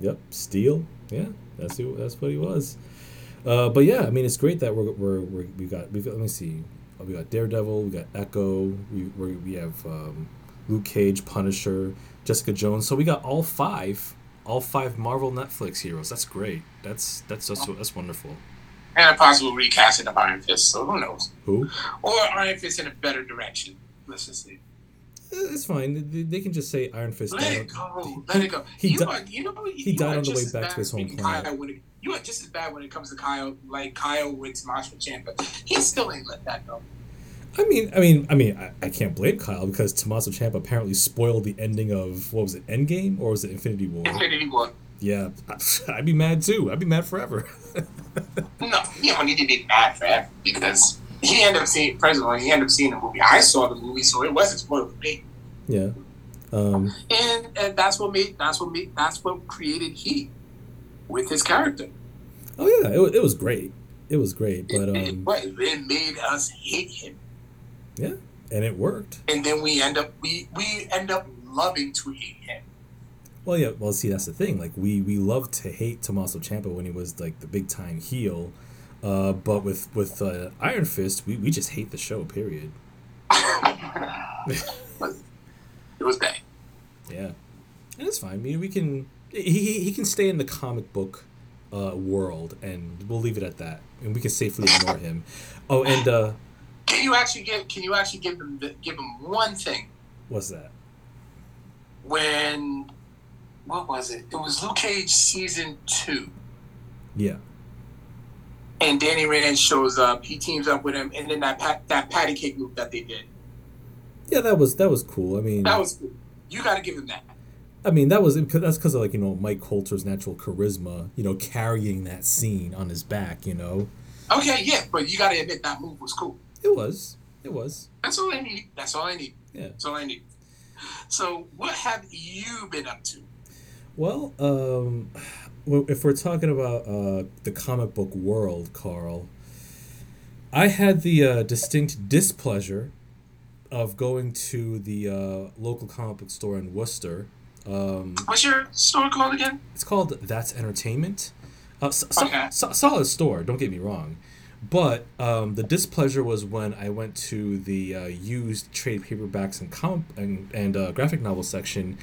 Yep, Steel. Yeah, that's who. That's what he was. Uh, but yeah, I mean, it's great that we're we're, we're we got we got. Let me see. We got Daredevil. We got Echo. We we have. Um, Luke Cage, Punisher, Jessica Jones. So we got all five, all five Marvel Netflix heroes. That's great. That's that's that's, that's wonderful. And a possible recasting of Iron Fist. So who knows? Who? Or Iron Fist in a better direction. Let's just see. It's fine. They, they can just say Iron Fist. Let it go. Let it go. He di- are, you know, he you died on the way back to his home planet. It- you are just as bad when it comes to Kyle, like Kyle wins. with Tommaso Ciampa. He still ain't let that go. I mean, I mean, I mean, I, I can't blame Kyle because Tommaso Ciampa apparently spoiled the ending of what was it, Endgame or was it Infinity War? Infinity War. Yeah, I'd be mad too. I'd be mad forever. No, you don't need to be mad forever because he ended up seeing. First of all, he ended up seeing the movie. I saw the movie, so it wasn't spoiled for me. yeah. Um, and and that's what made that's what made that's what created Heat with his character. oh yeah, it, it was great. It was great, but it, um, it, it made us hate him, yeah, and it worked. and then we end up we we end up loving to hate him. Well, yeah. Well, see, that's the thing. Like, we we loved to hate Tommaso Ciampa when he was like the big time heel, uh, but with with uh, Iron Fist, we, we just hate the show. Period. it was bad. Yeah, and it's fine. I mean, we can he he, he can stay in the comic book uh, world, and we'll leave it at that, and we can safely ignore him. Oh, and uh, Can you actually give Can you actually give him give him one thing what's that? when what was it? It was Luke Cage season two, Yeah, and Danny Rand shows up. He teams up with him, and then that pat, that patty cake loop that they did. yeah. That was that was cool. I mean, That was cool. you got to give him that. I mean, that was that's because of like you know Mike Colter's natural charisma, you know, carrying that scene on his back. You know, Okay, yeah, but you got to admit that move was cool. it was, it was. That's all I need. That's all I need. Yeah. That's all I need. So, what have you been up to? Well, um, if we're talking about uh, the comic book world, Carl, I had the uh, distinct displeasure of going to the uh, local comic book store in Worcester. Um, What's your store called again? it's called That's Entertainment. Uh, so, so- Okay. so- solid store, don't get me wrong. But um, the displeasure was when I went to the uh, used trade paperbacks and comp and, and uh, graphic novel section,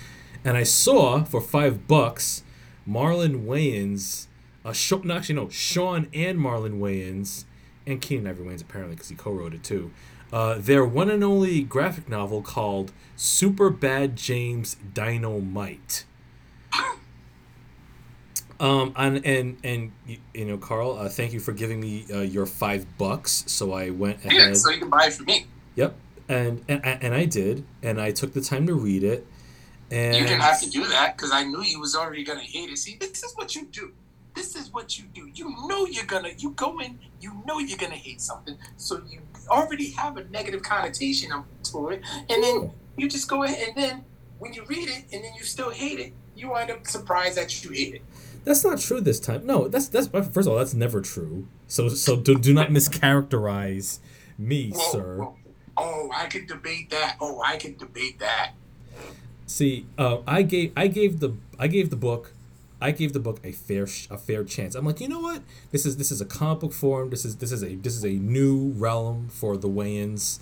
and I saw for five bucks Marlon Wayans, uh, Sh- no, actually no, Sean and Marlon Wayans, and Keenen Ivory Wayans apparently because he co-wrote it too. Uh, their one and only graphic novel called Super Bad James Dynamite. Um, and and and you, know, Carl, uh, thank you for giving me uh, your five bucks. So I went Yeah, so you can buy it from me. Yep, and, and and I did, and I took the time to read it. And You didn't have to do that because I knew you was already gonna hate it. See, this is what you do. This is what you do. You know you're gonna. You go in. You know you're gonna hate something, so you already have a negative connotation to it, and then you just go ahead and then when you read it and then you still hate it, you wind up surprised that you hate it. that's not true this time. No, that's that's first of all, that's never true. So so do, do not mischaracterize me, Whoa, sir. whoa. Oh, I could debate that. Oh, I could debate that. See, uh, I gave I gave the I gave the book I gave the book a fair sh- a fair chance. I'm like, you know what? This is this is a comic book form. This is this is a this is a new realm for the Wayans.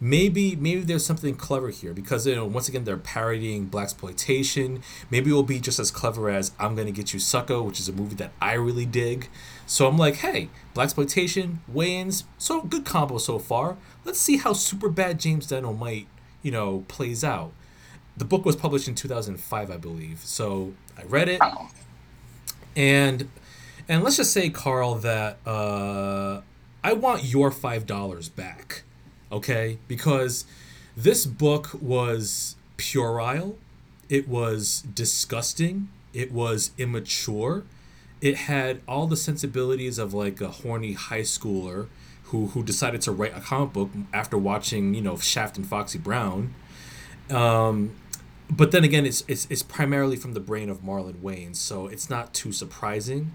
Maybe maybe there's something clever here because you know once again they're parodying black exploitation. Maybe it will be just as clever as I'm gonna get you sucko, which is a movie that I really dig. So I'm like, hey, black exploitation, Wayans, so good combo so far. Let's see how super bad James Dynamite, you know, plays out. The book was published in 2005, I believe. So I read it, Oh, and and let's just say, Carl, that uh, I want your five dollars back, okay? Because this book was puerile, it was disgusting, it was immature, it had all the sensibilities of like a horny high schooler who who decided to write a comic book after watching you know Shaft and Foxy Brown. Um, but then again, it's, it's it's primarily from the brain of Marlon Wayans, so it's not too surprising.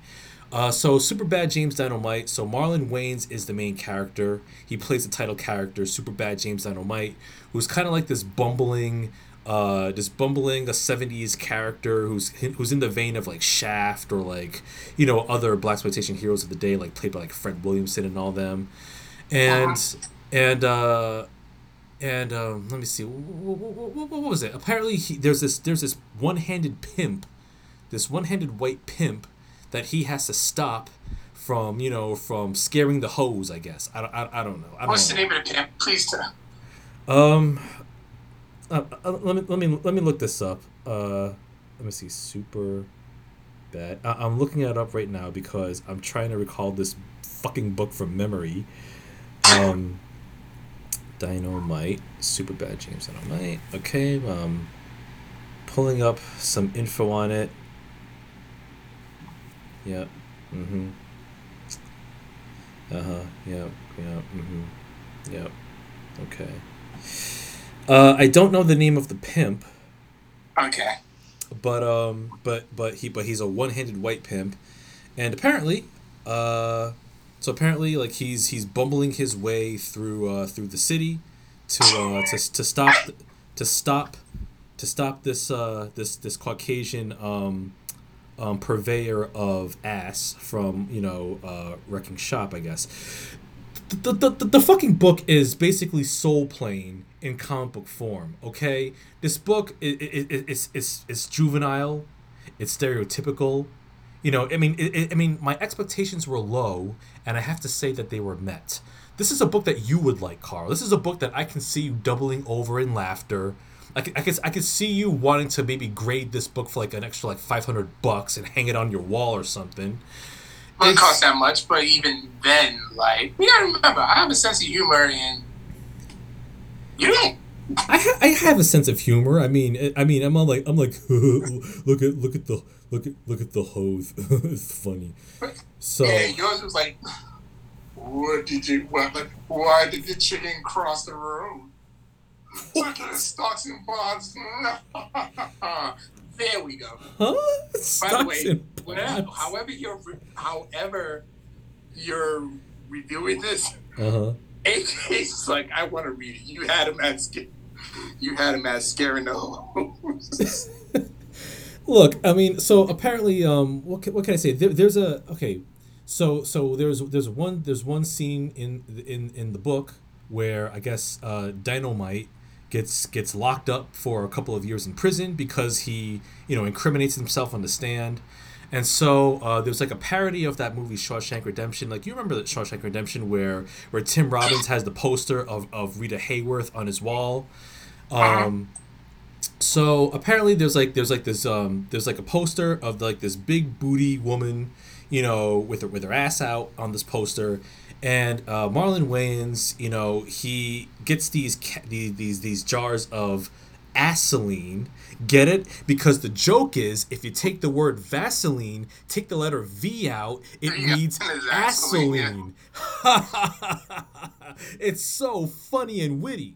Uh, so super bad James Dynamite. So Marlon Wayans is the main character. He plays the title character, super bad James Dynamite, who's kind of like this bumbling, uh, this bumbling a '70s character who's who's in the vein of like Shaft or like you know other black exploitation heroes of the day, like played by like Fred Williamson and all them, and and uh, and um, let me see, what, what, what was it? Apparently, he, there's this there's this one-handed pimp, this one-handed white pimp that he has to stop from you know from scaring the hoes. I guess I don't I, I don't know. I don't what's know. the name of the pimp? Please tell. Um, uh, uh, let me let me let me look this up. Uh, let me see. Super bad. I, I'm looking it up right now because I'm trying to recall this fucking book from memory. Um, Dynamite, super bad James Dynamite. Okay, um, pulling up some info on it. Yep. Mm-hmm. Uh huh. Yep. Yep. Mm-hmm. Yep. Okay. Uh, I don't know the name of the pimp, Okay. but um, but but he but he's a one-handed white pimp, and apparently, uh, so apparently like he's he's bumbling his way through uh through the city, to uh to to stop to stop to stop this uh this this Caucasian um. Um, purveyor of ass from you know uh, wrecking shop I guess. The, the, the, the fucking book is basically soul plane in comic book form okay? This book is, is, is, is, is juvenile. It's stereotypical you know i mean it, i mean my expectations were low and i have to say that they were met this is a book that you would like carl this is a book that i can see you doubling over in laughter I could, I could, I could see you wanting to maybe grade this book for like an extra like 500 bucks and hang it on your wall or something It Wouldn't cost that much, but even then, like, you gotta remember, I have a sense of humor, and you don't. I, ha- I have a sense of humor. I mean, I- I mean, I'm all like, I'm like, look at look at the look at look at the hose. it's funny. So Yeah, yours was like, what did you? What? Why did the chicken cross the road? Look at the stocks and bonds. there we go. huh? By the Stocks way, and whatever, bonds. however you're, however you're reviewing this, Uh huh. AK's like, I want to read it. You had him at you had him at scaring the hoes. Look, I mean, so apparently, um, what can, what can I say? There, there's a okay, so so there's there's one there's one scene in in in the book where I guess uh, Dynamite gets gets locked up for a couple of years in prison because he you know incriminates himself on the stand. And so uh, there's like a parody of that movie Shawshank Redemption. Like you remember the Shawshank Redemption where where Tim Robbins has the poster of, of Rita Hayworth on his wall. Um, so apparently there's like there's like this um there's like a poster of like this big booty woman, you know, with her with her ass out on this poster, and uh, Marlon Wayans, you know, he gets these ca- these these these jars of Vaseline. Get it? Because the joke is, if you take the word Vaseline, take the letter V out, it Yeah, reads Vaseline, Vaseline. it's so funny and witty.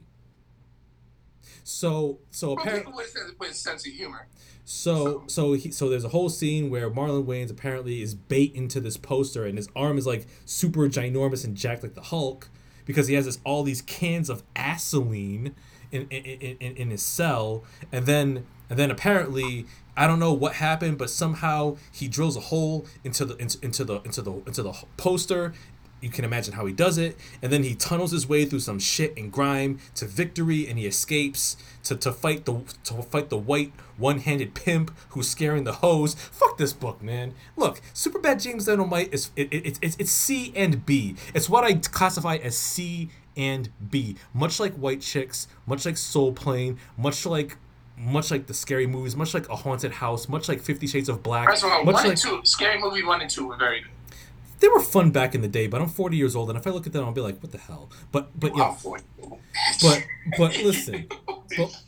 So so apparently with, with sense of humor. so so he so there's a whole scene where Marlon Wayans apparently is bait into this poster and his arm is like super ginormous and jacked like the Hulk because he has this all these cans of Vaseline in in, in, in in his cell and then and then apparently I don't know what happened but somehow he drills a hole into the into, into the into the into the poster you can imagine how he does it. And then he tunnels his way through some shit and grime to victory and he escapes to, to fight the to fight the white one-handed pimp who's scaring the hoes. Fuck this book man. Look superbad james dynamite is it, it, it's it's c and b. It's what i classify as c and b. Much like white chicks much like soul plane much like much like the scary movies much like a haunted house much like 50 shades of black First of all, much one like and two, scary movie one and two were very good. They were fun back in the day, but I'm 40 years old, and if I look at them, I'll be like, "What the hell?" But but yeah, oh, Wow, for but but listen, but- but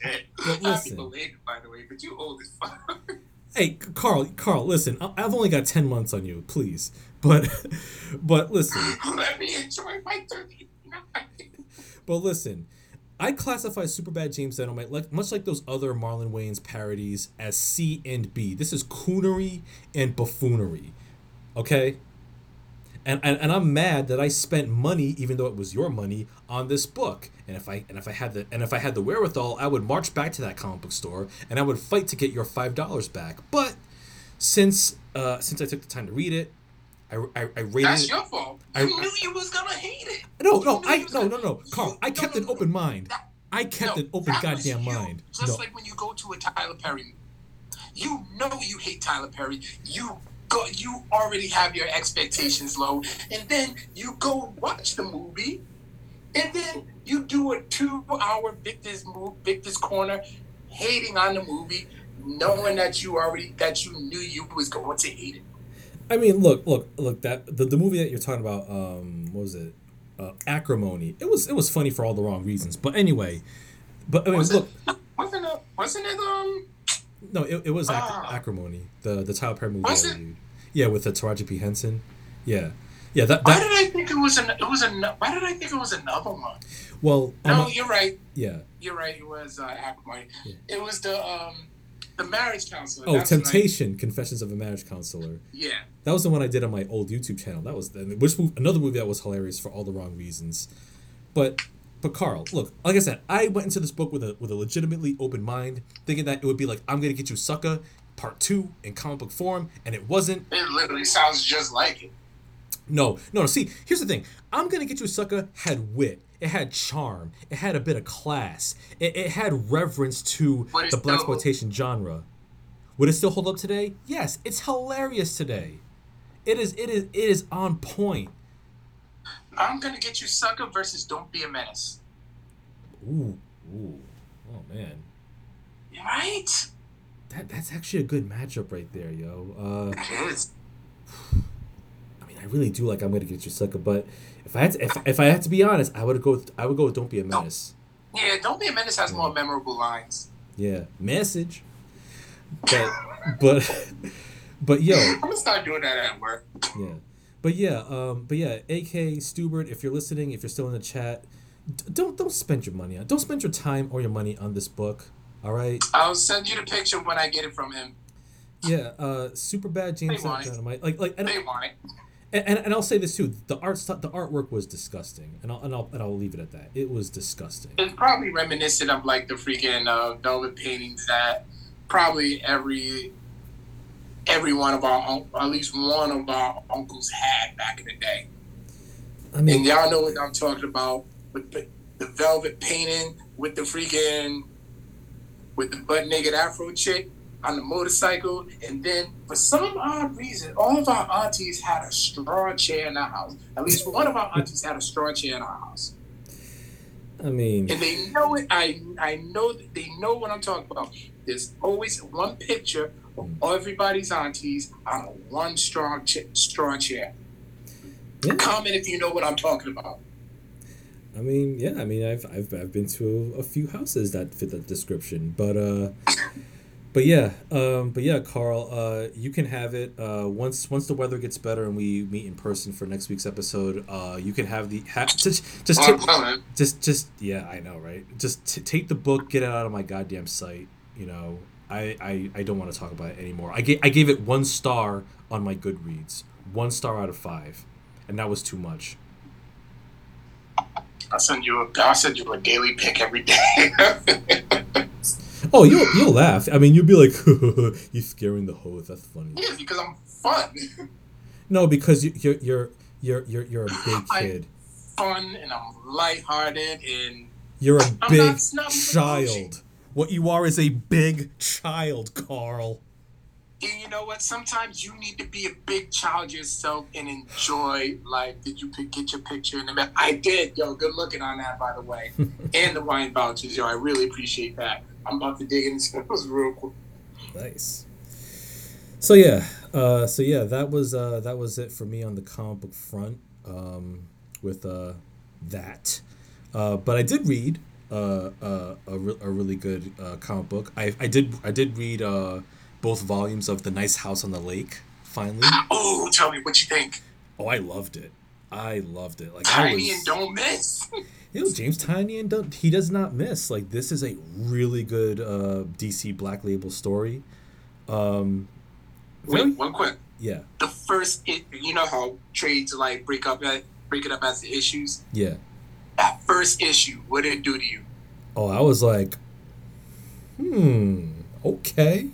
Happy listen. belated, by the way, but you old as fuck. hey Carl, Carl, listen, I- I've only got 10 months on you, please. But but listen, Let me enjoy my 30. but listen. I classify Superbad James Dynamite like much like those other Marlon Wayans parodies as C and B. This is coonery and buffoonery. Okay? And, and and I'm mad that I spent money, even though it was your money, on this book. And if I and if I had the and if I had the wherewithal, I would march back to that comic book store and I would fight to get your five dollars back. But since uh, since I took the time to read it, I I, I rated That's it. your fault. I- You knew you was gonna hate it. No, no, I no no no, Carl. I kept an open mind. I kept an open goddamn mind. Just like when you go to a Tyler Perry movie. You know you hate Tyler Perry. You go you already have your expectations low. And then you go watch the movie. And then you do a two hour Victor's move Victor's corner hating on the movie, knowing that you already that you knew you was going to hate it. I mean, look, look, look. That the, the movie that you're talking about, um, what was it? Uh, Acrimony. It was it was funny for all the wrong reasons. But anyway, but I mean, Was look, it wasn't it wasn't it um no, it, it was ac- Ah. Acrimony, the the Tyler Perry movie. Was it? Yeah, with the Taraji P Henson. Yeah, yeah. That why did I think it was an it was an why did I think it was another one? well, No, not- you're right. yeah. You're right. It was uh, Acrimony. Yeah. It was the um the marriage counselor. Oh, That's. Temptation: Confessions of a Marriage Counselor. Yeah. That was the one I did on my old YouTube channel. That was which mov- another movie that was hilarious for all the wrong reasons. But but Carl, look, like I said, I went into this book with a with a legitimately open mind, thinking that it would be like I'm gonna get you sucker part two in comic book form, and it wasn't. It literally sounds just like it. No, no, no. See, here's the thing. I'm gonna get you sucker had wit. It had charm. It had a bit of class. It, it had reverence to the black exploitation genre. Would it still hold up today? Yes, it's hilarious today. It is. It is. It is on point. I'm gonna get you sucker versus Don't Be a Menace. Ooh, ooh, oh man, You right? that that's actually a good matchup right there, yo. Uh, It is. I mean, I really do like I'm gonna get you sucker, but if I had to, if, if I had to be honest, I would go. With, I would go with Don't Be a Menace. Yeah, Don't Be a Menace has more memorable lines. Yeah, message. But but but yo, I'm gonna start doing that at work. yeah, but yeah, um, but yeah, AK Stubert, if you're listening, if you're still in the chat, d- don't don't spend your money on, don't spend your time or your money on this book. All right. I'll send you the picture when I get it from him. Yeah. Uh, super bad James They want it. Dynamite. Like like and, They want it. and, and, and I'll say this too: the art the artwork was disgusting, and I'll, and I'll and I'll leave it at that. It was disgusting. It's probably reminiscent of like the freaking uh, velvet paintings that probably every every one of our at least one of our uncles had back in the day. I mean, And y'all know what I'm talking about with the, the velvet painting with the freaking with the butt naked afro chick on the motorcycle, and then for some odd reason, all of our aunties had a straw chair in our house. At least one of our aunties had a straw chair in our house, I mean, and they know it. I I know that they know what I'm talking about. There's always one picture everybody's aunties on a one strong ch- straw chair. Yeah. Comment if you know what I'm talking about. I mean, yeah. I mean, I've I've I've been to a, a few houses that fit that description, but uh, but yeah, um, but yeah, Carl, uh, you can have it. Uh, once once the weather gets better and we meet in person for next week's episode, uh, you can have the ha- just just take, just just yeah, I know, right? Just t- take the book, get it out of my goddamn sight. You know, I I, I don't want to talk about it anymore. I gave I gave it one star on my Goodreads, one star out of five, and that was too much. I'll send you a I'll send you a daily pick every day. Oh, you'll you'll laugh. I mean, you'll be like, you're scaring the host." That's funny. yeah, because I'm fun. No, because you, you're you're you're you're you're a big I- kid. Fun and I'm lighthearted and You're a I'm big not the child. What you are is a big child, Carl. And you know what? Sometimes you need to be a big child yourself and enjoy life. Did you pick, get your picture in the back? I did, yo. Good looking on that, by the way. and the wine vouchers, yo. I really appreciate that. I'm about to dig into those real quick. Nice. So yeah, uh, so yeah, that was uh, that was it for me on the comic book front um, with uh, that. Uh, but I did read uh, uh, a, re- a really good uh, comic book. I, I did I did read uh, both volumes of The Nice House on the Lake. Finally, Oh, tell me what you think. oh, I loved it. I loved it. Like Tynion was, and don't miss. you know, James Tynion and don't, he does not miss. Like this is a really good uh, DC Black Label story. Um, Wait, one quick. yeah, The first, it, you know how trades like break up, uh, break it up as the issues. yeah. That first issue, what did it do to you? Oh, I was like, hmm, okay,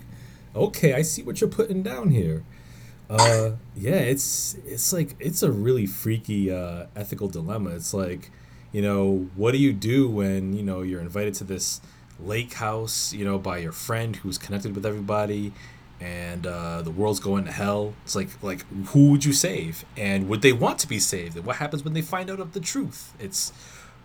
okay, I see what you're putting down here. Uh, yeah, it's it's like it's a really freaky uh, ethical dilemma. It's like, you know, what do you do when you know you're invited to this lake house, you know, by your friend who's connected with everybody, and uh, the world's going to hell. It's like like who would you save, and would they want to be saved, and what happens when they find out of the truth? It's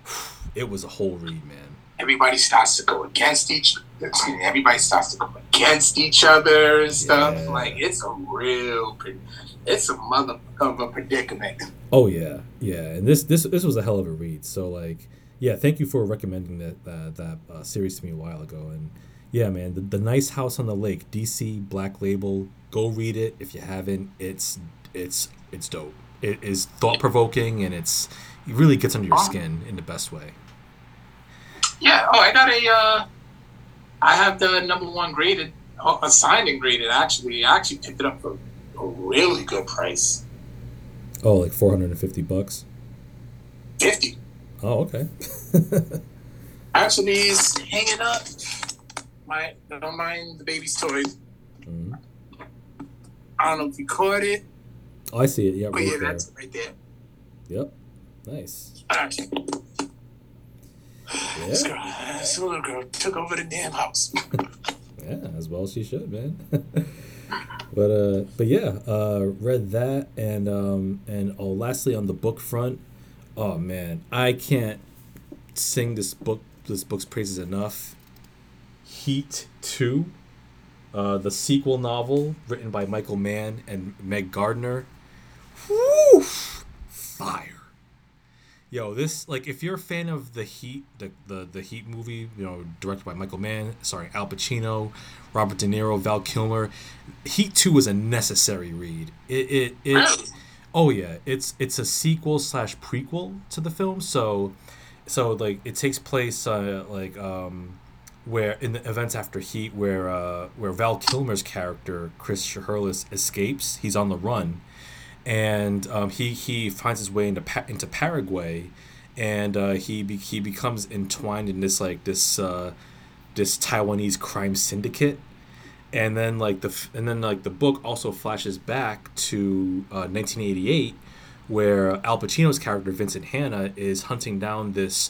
it was a whole read, man. everybody starts to go against each excuse me, everybody starts to go against each other and stuff. Yeah. Like it's a real it's a mother of a predicament. Oh yeah, yeah, and this this this was a hell of a read. So like, yeah, thank you for recommending that that, that uh, series to me a while ago. And yeah, man, the, the nice house on the lake, DC Black Label. Go read it if you haven't. It's it's it's dope. It is thought provoking and it's it really gets under your skin in the best way. Yeah, oh I got a uh I have the number one graded oh, assigned and graded actually. I actually picked it up for a really good price. Oh, like four hundred and fifty bucks. Fifty. Oh, okay. Actually is hanging up. My don't mind the baby's toys. Mhm. I don't know if you caught it, Oh, I see it. Yeah, but right yeah, there. that's right there. Yep. Nice. Alright. This Yeah. girl, this little girl took over the damn house. Yeah, as well she should, man. but uh, but yeah, uh, read that and um, and oh, lastly on the book front, oh man, I can't sing this book this book's praises enough. Heat Two, uh, the sequel novel written by Michael Mann and Meg Gardiner. Woo! Fire. Yo, this like if you're a fan of the Heat, the, the the Heat movie, you know, directed by Michael Mann, sorry, Al Pacino, Robert De Niro, Val Kilmer, Heat Two is a necessary read. It it, it oh yeah, it's it's a sequel slash prequel to the film. So so like it takes place uh, like um where in the events after Heat, where uh, where Val Kilmer's character Chris Shiherlis escapes, he's on the run, and um, he he finds his way into pa- into Paraguay, and uh, he be- he becomes entwined in this like this uh, this Taiwanese crime syndicate, and then like the f- and then like the book also flashes back to uh, 1988, where Al Pacino's character Vincent Hanna is hunting down this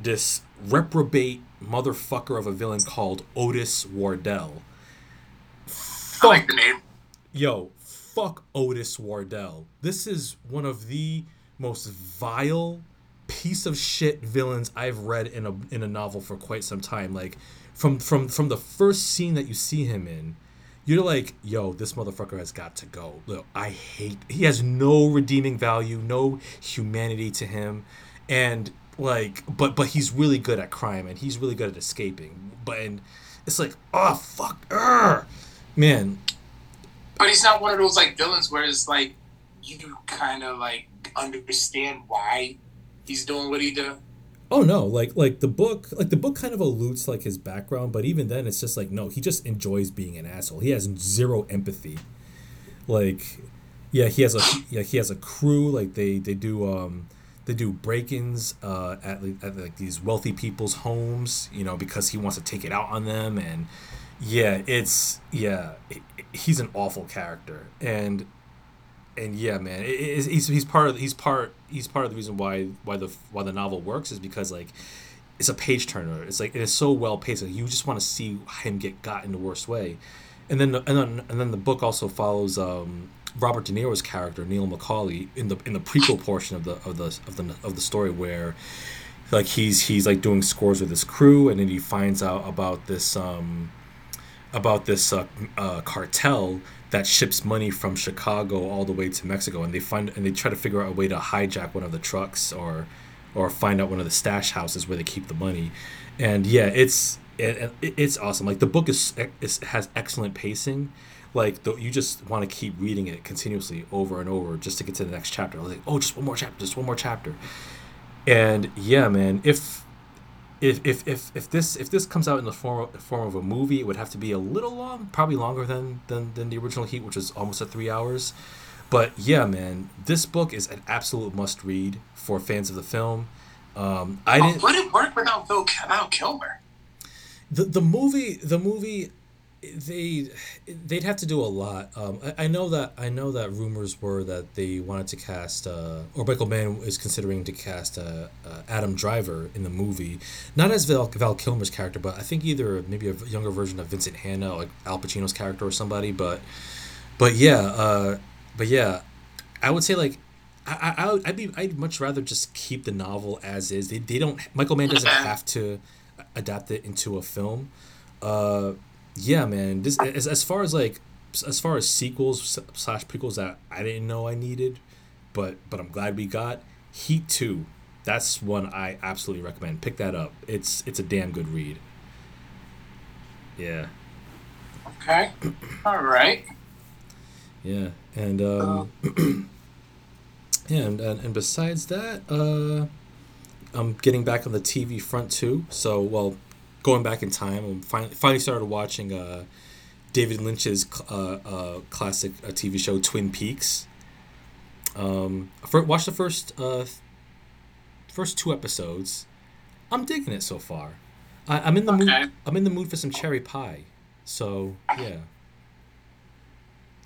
this reprobate motherfucker of a villain called Otis Wardell. I like the name. Yo, fuck Otis Wardell. This is one of the most vile piece of shit villains I've read in a in a novel for quite some time. Like from from from the first scene that you see him in, you're like, yo, this motherfucker has got to go. Look, I hate. He has no redeeming value, no humanity to him, and like, but but he's really good at crime and he's really good at escaping. But and it's like, oh fuck, Urgh. man. But he's not one of those like villains where it's like you kind of like understand why he's doing what he does. Oh no, like like the book like the book kind of alludes like his background, but even then it's just like no, he just enjoys being an asshole. He has zero empathy. Like yeah, he has a yeah, he has a crew like they they do um they do break-ins uh at, at like these wealthy people's homes, you know, because he wants to take it out on them and yeah, it's yeah, he- he's an awful character. And and yeah, man, it, he's he's part of he's part he's part of the reason why why the why the novel works is because like it's a page turner. It's like it is so well paced. Like, you just want to see him get got in the worst way, and then and then and then the book also follows um, Robert De Niro's character Neil McCauley in the in the prequel portion of the of the of the of the story where like he's he's like doing scores with his crew and then he finds out about this um about this uh, uh, cartel that ships money from Chicago all the way to Mexico, and they find and they try to figure out a way to hijack one of the trucks or or find out one of the stash houses where they keep the money, and yeah, it's it, it- it's awesome. Like the book is, is has excellent pacing. Like the, you just want to keep reading it continuously over and over just to get to the next chapter. Like oh, just one more chapter, just one more chapter, and yeah, man, if if if if, if this if this comes out in the form of, form of a movie, it would have to be a little long, probably longer than than, than the original Heat, which is almost at three hours. But yeah, man, this book is an absolute must read for fans of the film. Um, I didn't would it work without Val Kilmer? the the movie the movie they they'd have to do a lot. Um, I, I know that I know that rumors were that they wanted to cast uh, or Michael Mann is considering to cast uh, uh, Adam Driver in the movie, not as Val, Val Kilmer's character, but I think either maybe a younger version of Vincent Hanna, like Al Pacino's character or somebody. But but yeah, uh, but yeah, I would say like. I, I, I'd be I'd much rather just keep the novel as is. They, they don't Michael Mann doesn't have to adapt it into a film. Uh, yeah, man. This as, as far as like as far as sequels slash prequels that I didn't know I needed, but but I'm glad we got Heat Two. That's one I absolutely recommend. Pick that up. It's it's a damn good read. Yeah, Okay. All right. yeah, and um, yeah, and, and and besides that, uh, I'm getting back on the TV front too. So well, going back in time, I'm finally finally started watching uh, David Lynch's uh, uh, classic uh, TV show Twin Peaks. Um, fir- watched the first uh, first two episodes. I'm digging it so far. I, I'm in the mood. I'm in the mood for some cherry pie. So yeah.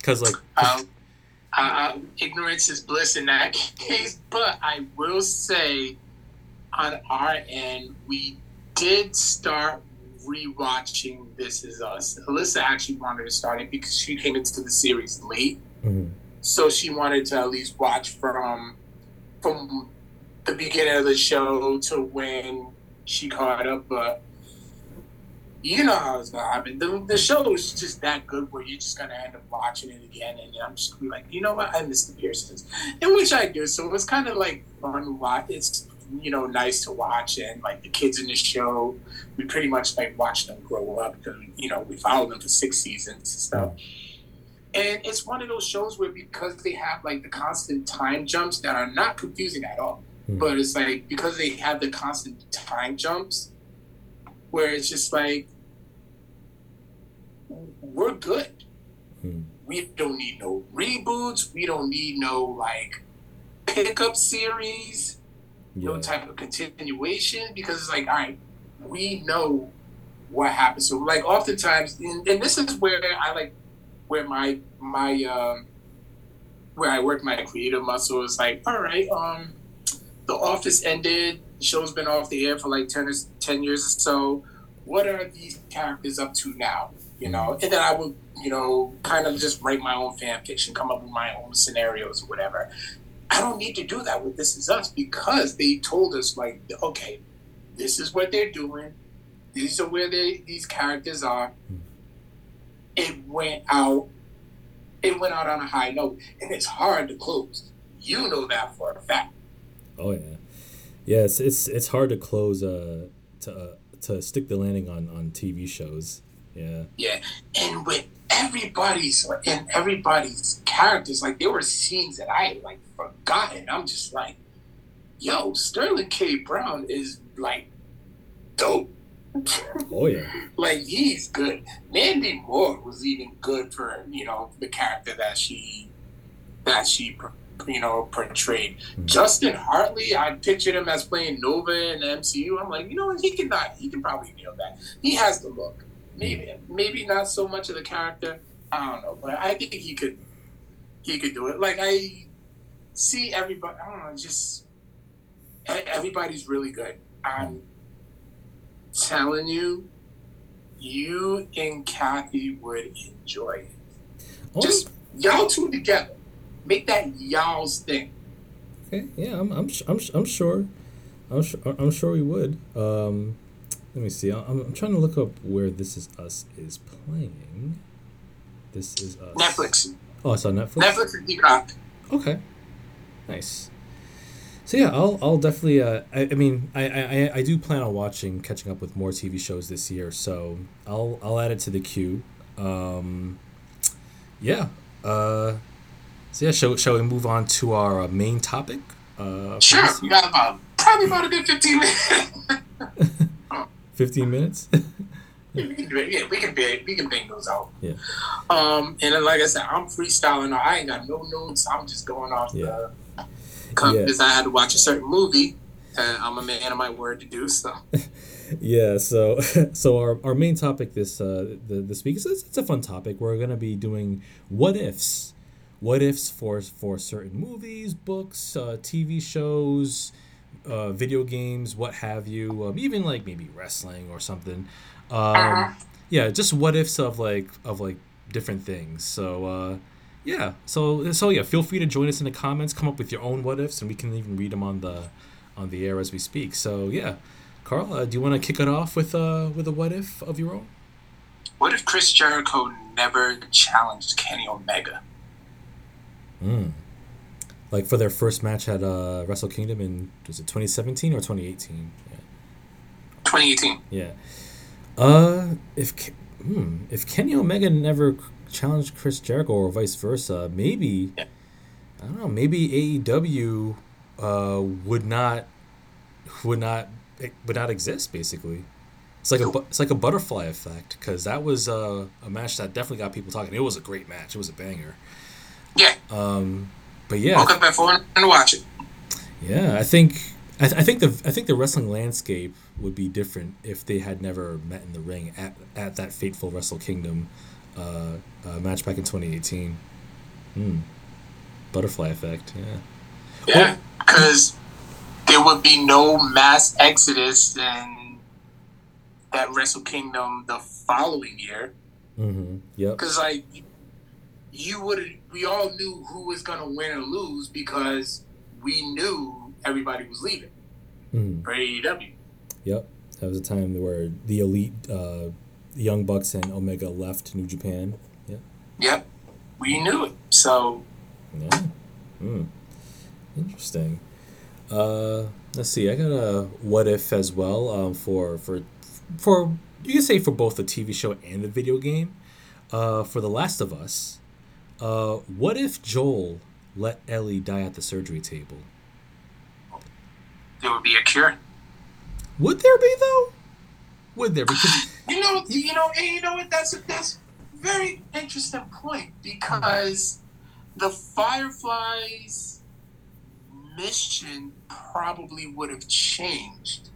Cause like. Um, uh, ignorance is bliss in that case, but I will say, on our end, we did start rewatching This Is Us. Alyssa actually wanted to start it because she came into the series late, Mhm. so she wanted to at least watch from from the beginning of the show to when she caught up. But you know how it's gonna happen. The, the show is just that good where you're just gonna end up watching it again, and I'm just gonna be like, you know what, I miss the Pearsons, and which I do. So it's kind of like fun watch. It's you know nice to watch, and like the kids in the show, we pretty much like watch them grow up because you know we followed them for six seasons and stuff. And it's one of those shows where because they have like the constant time jumps that are not confusing at all, Hmm. but it's like because they have the constant time jumps, where it's just like we're good. Hmm. we don't need no reboots. We don't need no like pickup series, Yeah. no type of continuation because it's like, all right, we know what happened. So like oftentimes, and, and this is where I like where my my um where I work my creative muscle is like, all right, um, the office ended, the show's been off the air for like 10 or 10 years or so. What are these characters up to now? You know, and then I would, you know, kind of just write my own fan fiction, come up with my own scenarios or whatever. I don't need to do that with This Is Us because they told us like, okay, this is what they're doing. These are where they these characters are. It went out. It went out on a high note, and it's hard to close. You know that for a fact. Oh yeah, yeah. It's it's, it's hard to close uh to uh, to stick the landing on on TV shows. Yeah. Yeah, and with everybody's and everybody's characters, like there were scenes that I like forgotten. I'm just like, yo, Sterling K. Brown is like dope. Oh yeah. like he's good. Mandy Moore was even good for you know the character that she that she you know portrayed. Mhm. Justin Hartley, I pictured him as playing Nova in the MCU. I'm like, you know what, he can not he can probably nail that. He has the look. Maybe maybe not so much of the character. I don't know, but I think he could he could do it. Like I see everybody. I don't know, just everybody's really good. I'm telling you, you and Kathy would enjoy it. Oh, Just y'all two together, make that y'all's thing. okay. Yeah. I'm I'm I'm, I'm sure. I'm sure. I'm sure we would. Um, let me see. I'm, I'm trying to look up where This Is Us is playing. This is us. Netflix, Oh, it's on Netflix. Netflix and Peacock. Okay. Nice. So yeah, I'll I'll definitely. Uh, I, I mean, I, I I do plan on watching, catching up with more TV shows this year. So I'll I'll add it to the queue. Um, yeah. Uh, so yeah, shall shall we move on to our uh, main topic? Uh, Sure, we got about probably about a good fifteen minutes. Fifteen minutes. we can do it. Yeah, we can bang, we can bang those out. Yeah. Um, and then, like I said, I'm freestyling. I ain't got no notes. I'm just going off Yeah. the because I had to watch a certain movie. And I'm a man of my word to do so. yeah. So so our, our main topic this uh the this week is it's a fun topic. We're gonna be doing what ifs, what ifs for for certain movies, books, uh, TV shows, uh, video games, what have you. Um, even like maybe wrestling or something. Um, Uh-huh. yeah, just what ifs of like of like different things. So uh, yeah, so so yeah, feel free to join us in the comments. Come up with your own what ifs, and we can even read them on the on the air as we speak. So yeah, Carl, uh, do you want to kick it off with uh with a what if of your own? What if Chris Jericho never challenged Kenny Omega? Mm. Like for their first match at uh, Wrestle Kingdom in was it 2017 or 2018? Yeah. 2018. Yeah. Uh, if hmm, if Kenny Omega never challenged Chris Jericho or vice versa, maybe Yeah. I don't know. Maybe AEW uh, would not would not would not exist. Basically, it's like a it's like a butterfly effect because that was uh, a match that definitely got people talking. It was a great match. It was a banger. Yeah. Um, but yeah, up at four and watch it. yeah, I think I, th- I think the I think the wrestling landscape would be different if they had never met in the ring at, at that fateful Wrestle Kingdom uh, uh, match back in 2018. Hmm. Butterfly effect, yeah. Yeah, because there would be no mass exodus in that Wrestle Kingdom the following year. Mm-hmm. Yep. Because like you would, we all knew who was gonna win or lose because we knew everybody was leaving Mm-hmm. for AEW. Yep. That was a time where the elite, uh, Young Bucks and Omega left New Japan. Yep. Yep, we knew it. So Yeah. Hmm. Interesting. Uh, let's see. I got a what if as well. Um, for for for you can say for both the TV show and the video game. Uh, for The Last of Us. Uh, what if Joel let Ellie die at the surgery table? there would be a cure. Would there be though? Would there? Because You know, you know, and you know what? That's a, that's very interesting point because the Fireflies mission probably would have changed.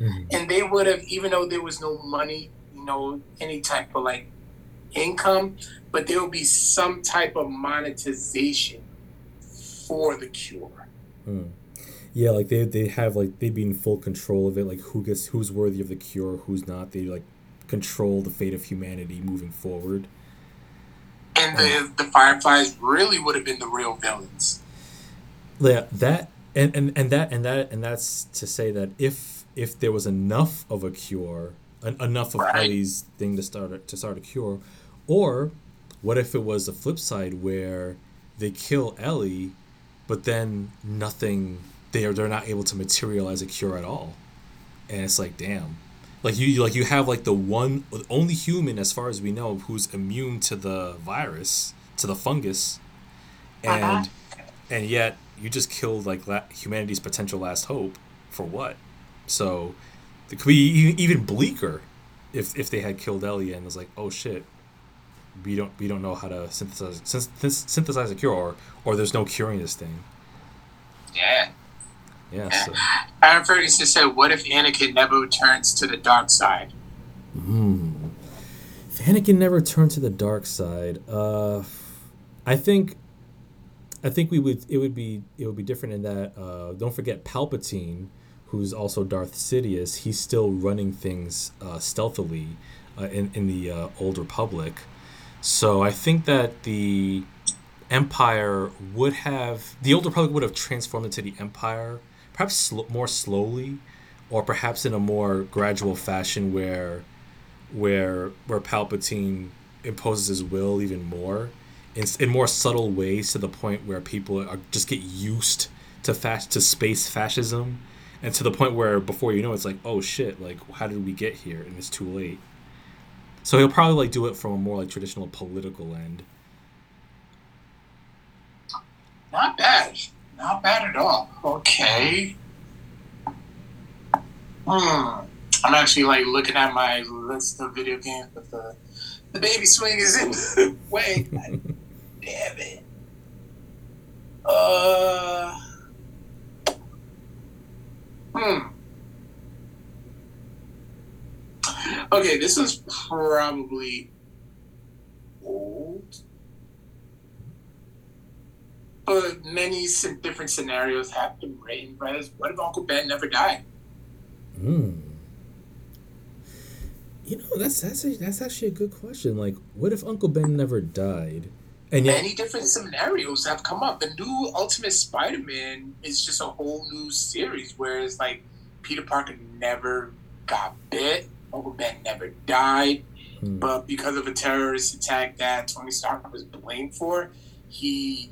Mm-hmm. And they would have, even though there was no money, you know, any type of like income, but there will be some type of monetization for the cure. Mm. Yeah, like they they have like they'd be in full control of it, like who gets who's worthy of the cure, who's not. They like control the fate of humanity moving forward. And the um, the Fireflies really would have been the real villains. Yeah, that and, and, and that and that and that's to say that if if there was enough of a cure, en- enough of right. Ellie's thing to start to start a cure, or what if it was the flip side where they kill Ellie, but then nothing they are they're not able to materialize a cure at all, and it's like damn, like you like you have like the one only human as far as we know who's immune to the virus to the fungus, and uh-huh. and yet you just killed like la- humanity's potential last hope for what? So it could be even bleaker if if they had killed Ellie and was like, oh shit, we don't we don't know how to synthesize synthesize a cure, or or there's no curing this thing. Yeah. Yeah. So. Aaron Ferguson said, "What if Anakin never turns to the dark side?" Hmm. If Anakin never turned to the dark side, uh, I think, I think we would. It would be. It would be different in that. Uh, don't forget Palpatine, who's also Darth Sidious. He's still running things uh, stealthily uh, in in the uh, Old Republic. So I think that the Empire would have the Old Republic would have transformed into the Empire perhaps sl- more slowly, or perhaps in a more gradual fashion where where where Palpatine imposes his will even more in, in more subtle ways to the point where people are just get used to fast to space fascism and to the point where before you know it's like oh shit like how did we get here? And it's too late. So he'll probably like do it from a more like traditional political end. Not bad not bad at all. Okay. Hmm. I'm actually like looking at my list of video games, but the the baby swing is in the way. Damn it. Uh. Hmm. Okay, this is probably old but many different scenarios have been written. But what if Uncle Ben never died? Hmm. You know, that's that's a, that's actually a good question. Like, what if Uncle Ben never died? And yet, many different scenarios have come up. The new Ultimate Spider-Man is just a whole new series, whereas like Peter Parker never got bit, Uncle Ben never died, hmm. but because of a terrorist attack that Tony Stark was blamed for, he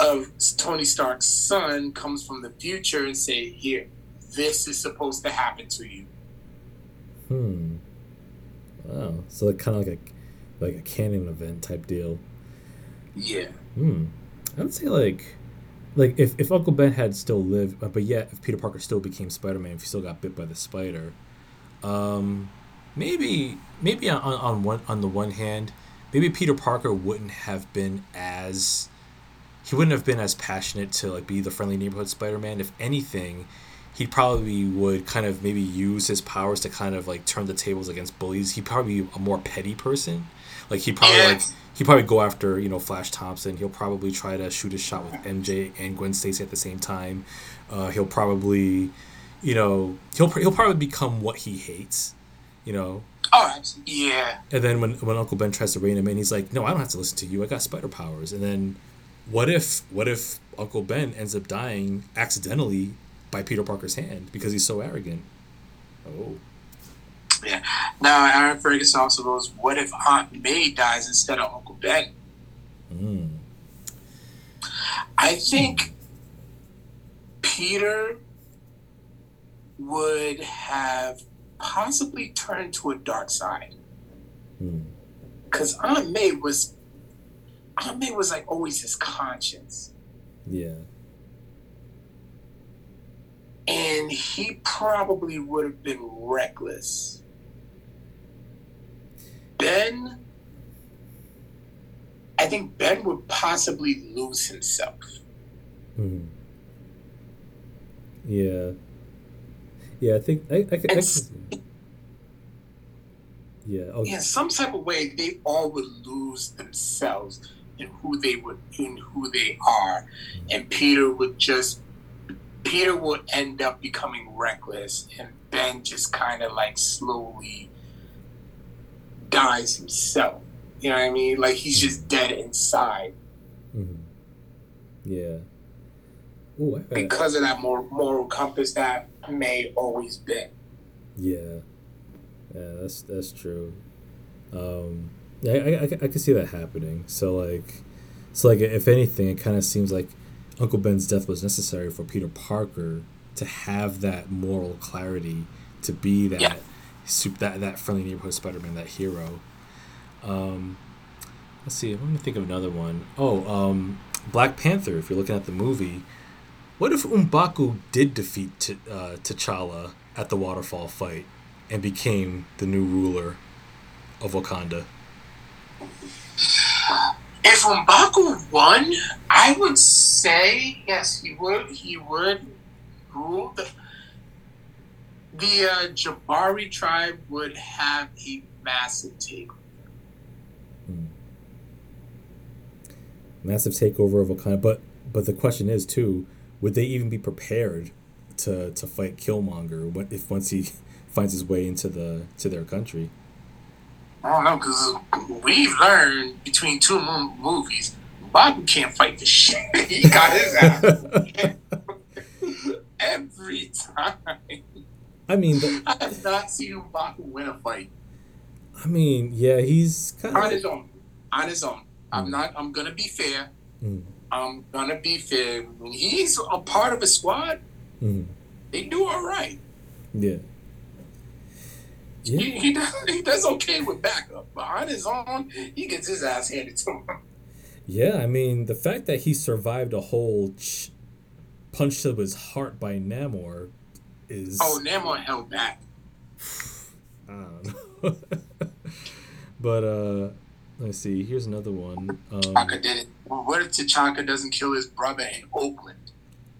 of Tony Stark's son comes from the future and say, "Here, this is supposed to happen to you." Hmm. Wow. So like kind of like a like a canon event type deal. Yeah. Hmm. I would say like like if, if Uncle Ben had still lived, but yet if Peter Parker still became Spider Man, if he still got bit by the spider, um, maybe maybe on, on one on the one hand, maybe Peter Parker wouldn't have been as he wouldn't have been as passionate to like be the friendly neighborhood Spider-Man. If anything, he probably would kind of maybe use his powers to kind of like turn the tables against bullies. He'd probably be a more petty person. Like he'd probably like he'd probably go after you know Flash Thompson. He'll probably try to shoot a shot with MJ and Gwen Stacy at the same time. Uh, he'll probably, you know, he'll he'll probably become what he hates. You know. Oh, yeah. And then when when Uncle Ben tries to rein him in, he's like, "No, I don't have to listen to you. I got spider powers." And then what if what if Uncle Ben ends up dying accidentally by Peter Parker's hand because he's so arrogant? Oh. Yeah. Now Aaron Ferguson also goes, what if Aunt May dies instead of Uncle Ben? Mm. I think Peter would have possibly turned to a dark side. Because mm. Aunt May was Aunt May was like always his conscience. Yeah. And he probably would have been reckless. Ben, I think Ben would possibly lose himself. Mhm. Yeah. Yeah, I think I, I, I, I Yeah. Oh, in some type of way, they all would lose themselves in who they would in who they are, and Peter would just Peter would end up becoming reckless, and Ben just kind of like slowly dies himself. You know what I mean? Like he's just dead inside mhm. Yeah. Oh, I, I, because of that moral, moral compass that May always been. yeah. Yeah, that's that's true. Um, I, I, I can see that happening. So like, so like, if anything, it kind of seems like Uncle Ben's death was necessary for Peter Parker to have that moral clarity, to be that Yeah. that that friendly neighborhood Spider-Man, that hero. Um, let's see. Let me think of another one. Oh, um, Black Panther. If you're looking at the movie, what if M'Baku did defeat T- uh, T'Challa at the waterfall fight and became the new ruler of Wakanda? If M'Baku won, I would say yes, he would. He would rule the the uh, Jabari tribe would have a massive take. Massive takeover of Wakanda, but but the question is too, would they even be prepared to to fight Killmonger when- if once he finds his way into the to their country? I don't know because we've learned between two mo- movies, M'Baku can't fight for shit. he got his ass every time. I mean, the, I have not seen M'Baku win a fight. I mean, yeah, he's kind on of his own. On his own. I'm Mm. not. I'm gonna be fair. Mm. I'm gonna be fair. When he's a part of a squad, Mhm. they do all right. yeah. Yeah. He, he does. He does okay with backup, but on his own, he gets his ass handed to him. Yeah, I mean, the fact that he survived a whole ch- punch to his heart by Namor is. Oh, Namor held back. I don't know. but, uh, let's see. Here's another one. Um, T'Chaka did it. Well, what if T'Chaka doesn't kill his brother in Oakland?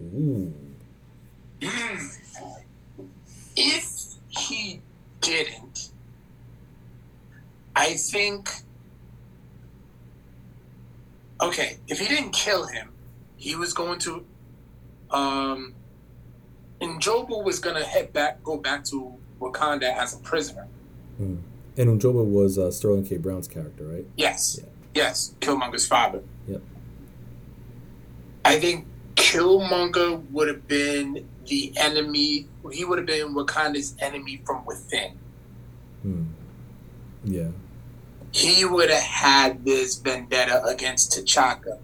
ooh. Mm. If didn't, I think. Okay, if he didn't kill him, he was going to. Um, and Jobu was gonna head back, go back to Wakanda as a prisoner. Mm. And N'Jobu was uh, Sterling K. Brown's character, right? Yes, Yeah. yes, Killmonger's father. Yep. I think Killmonger would have been the enemy. He would have been Wakanda's enemy from within. Hmm. Yeah. He would have had this vendetta against T'Chaka,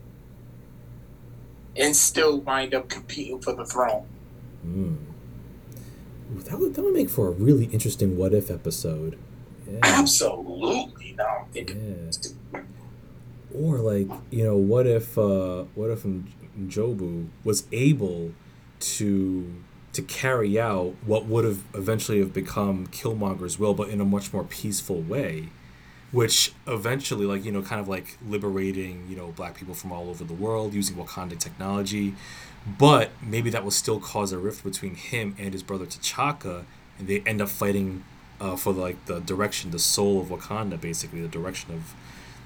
and still wind up competing for the throne. Mm. Ooh, That would, that would make for a really interesting what if episode. Yeah. Absolutely, now I'm thinking. Yeah. Or like, you know, what if uh what if Jobu was able to to carry out what would have eventually have become Killmonger's will, but in a much more peaceful way, which eventually, like you know, kind of like liberating you know black people from all over the world using Wakanda technology, but maybe that will still cause a rift between him and his brother T'Chaka, and they end up fighting uh, for like the direction, the soul of Wakanda, basically the direction of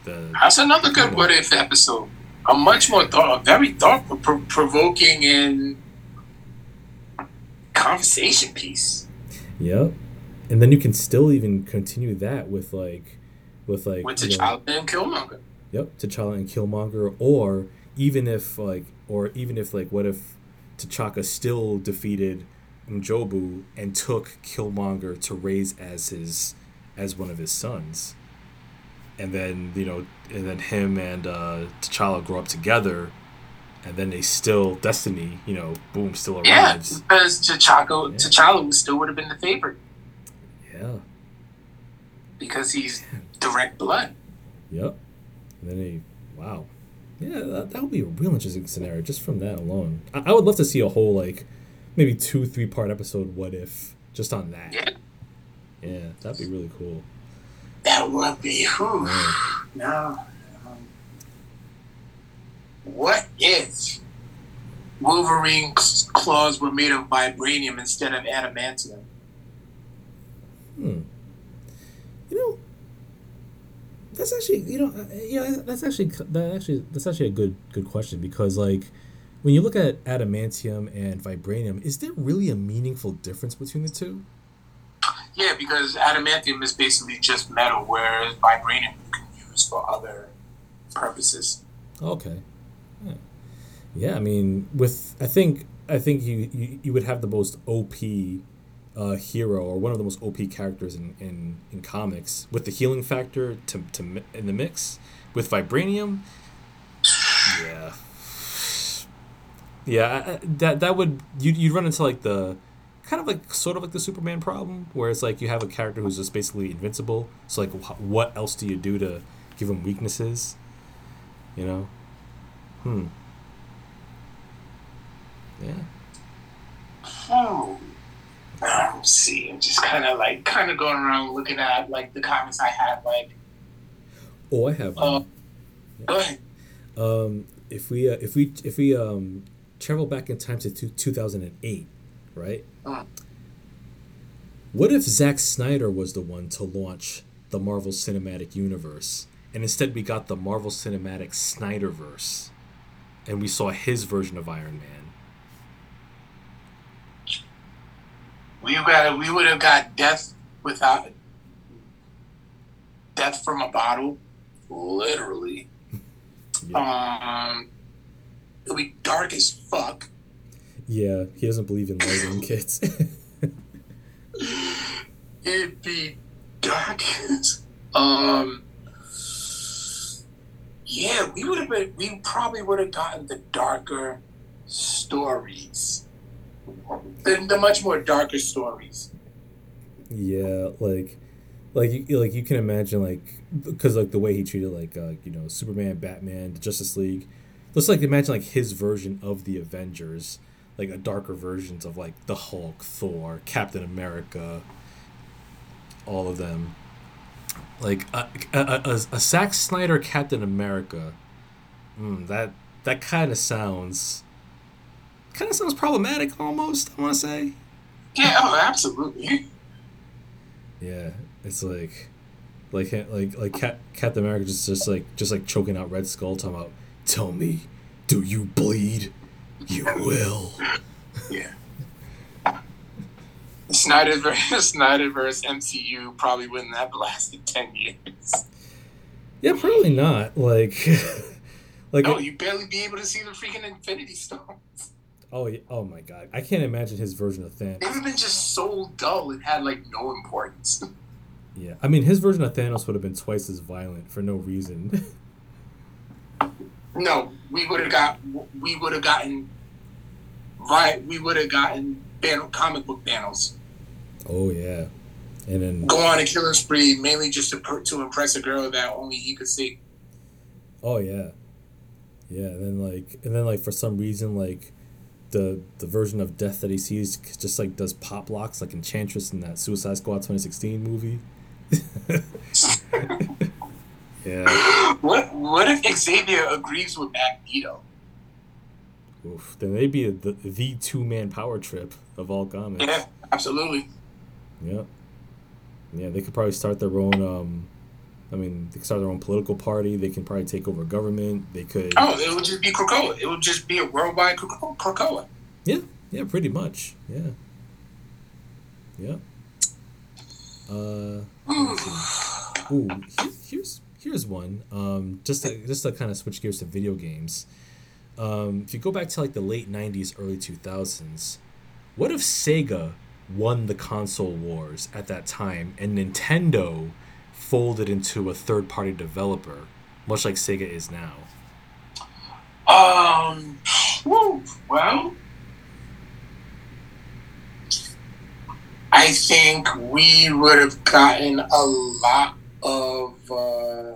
the. That's another good what if episode. A much more thought, a very thought pro- provoking and conversation piece. Yep, and then you can still even continue that with like, with like with you know, T'Challa and Killmonger. Yep, T'Challa and Killmonger, or even if like, or even if like, what if T'Chaka still defeated N'Jobu and took Killmonger to raise as his, as one of his sons, and then you know, and then him and uh, T'Challa grow up together, and then they still destiny, you know, boom, still arrives. Yeah, because T'Chaka, Yeah. T'Challa still would have been the favorite Yeah. because he's direct blood. Yep. And then he, wow. Yeah, that, that would be a real interesting scenario just from that alone. I, I would love to see a whole, like, maybe two, three part episode what if just on that. Yeah. Yeah, that'd be really cool. That would be who? No. What if Wolverine's claws were made of vibranium instead of adamantium? Hmm. You know, that's actually you know uh, yeah that's actually that actually that's actually a good good question because like when you look at adamantium and vibranium, is there really a meaningful difference between the two? Yeah, because adamantium is basically just metal, whereas vibranium you can use for other purposes. Okay. Yeah. I mean, with I think I think you, you, you would have the most OP uh, hero or one of the most OP characters in, in, in comics with the healing factor to, to in the mix with vibranium. Yeah. Yeah, that that would you you'd run into like the kind of like sort of like the Superman problem, where it's like you have a character who's just basically invincible. So like, wh- what else do you do to give him weaknesses? You know. Hmm. Yeah. Hmm. Let's see. I'm just kind of like kind of going around looking at like the comments I have. Like, oh, I have. Uh, Go ahead. Um, if we uh, if we if we um travel back in time to two, 2008, right? Uh. What if Zack Snyder was the one to launch the Marvel Cinematic Universe, and instead we got the Marvel Cinematic Snyderverse, and we saw his version of Iron Man? We got we would have got death without death from a bottle, literally. Yeah. Um, it'll be dark as fuck. Yeah, he doesn't believe in lighting kids. It'd be dark as um. Yeah, we would have been. We probably would have gotten the darker stories, the, the much more darker stories. Yeah, like, like you like you can imagine like because like the way he treated like uh, you know Superman, Batman, the Justice League let's like imagine like his version of the Avengers, like a darker versions of like the Hulk, Thor, Captain America, all of them. Like a a, a, a Zack Snyder Captain America, mm, that that kind of sounds, kind of sounds problematic almost. I want to say. Yeah, oh, absolutely. Yeah, it's like, like like like Cap, Captain America just just like just like choking out Red Skull, talking about Tell me, do you bleed? You will. Yeah. Snyderverse, Snyderverse MCU probably wouldn't have lasted ten years. Yeah, probably not. Like, like no, you barely be able to see the freaking Infinity Stones. Oh, oh my god! I can't imagine his version of Thanos. It would have been just so dull; it had like no importance. Yeah, I mean, his version of Thanos would have been twice as violent for no reason. No, we would have got we would have gotten right. We would have gotten ban- comic book panels. Oh yeah, and then go on a killing spree mainly just to to impress a girl that only he could see. Oh yeah, yeah. And then like and then like for some reason like the the version of death that he sees just like does pop locks like Enchantress in that Suicide Squad 2016 movie. Yeah. What What if Xavier agrees with Magneto? Oof, then they'd be the the two man power trip of all comics. Yeah, absolutely. Yeah. Yeah, they could probably start their own. Um, I mean, they could start their own political party. They can probably take over government. They could. Oh, it would just be Krakoa. It would just be a worldwide Krakoa. Yeah, yeah, pretty much. Yeah. Yeah. Uh. Ooh, here's here's one. Um, just to, just to kind of switch gears to video games. Um, if you go back to like the late '90s, early 2000s, what if Sega won the console wars at that time and Nintendo folded into a third-party developer, much like Sega is now? Um. well, I think we would have gotten a lot of uh,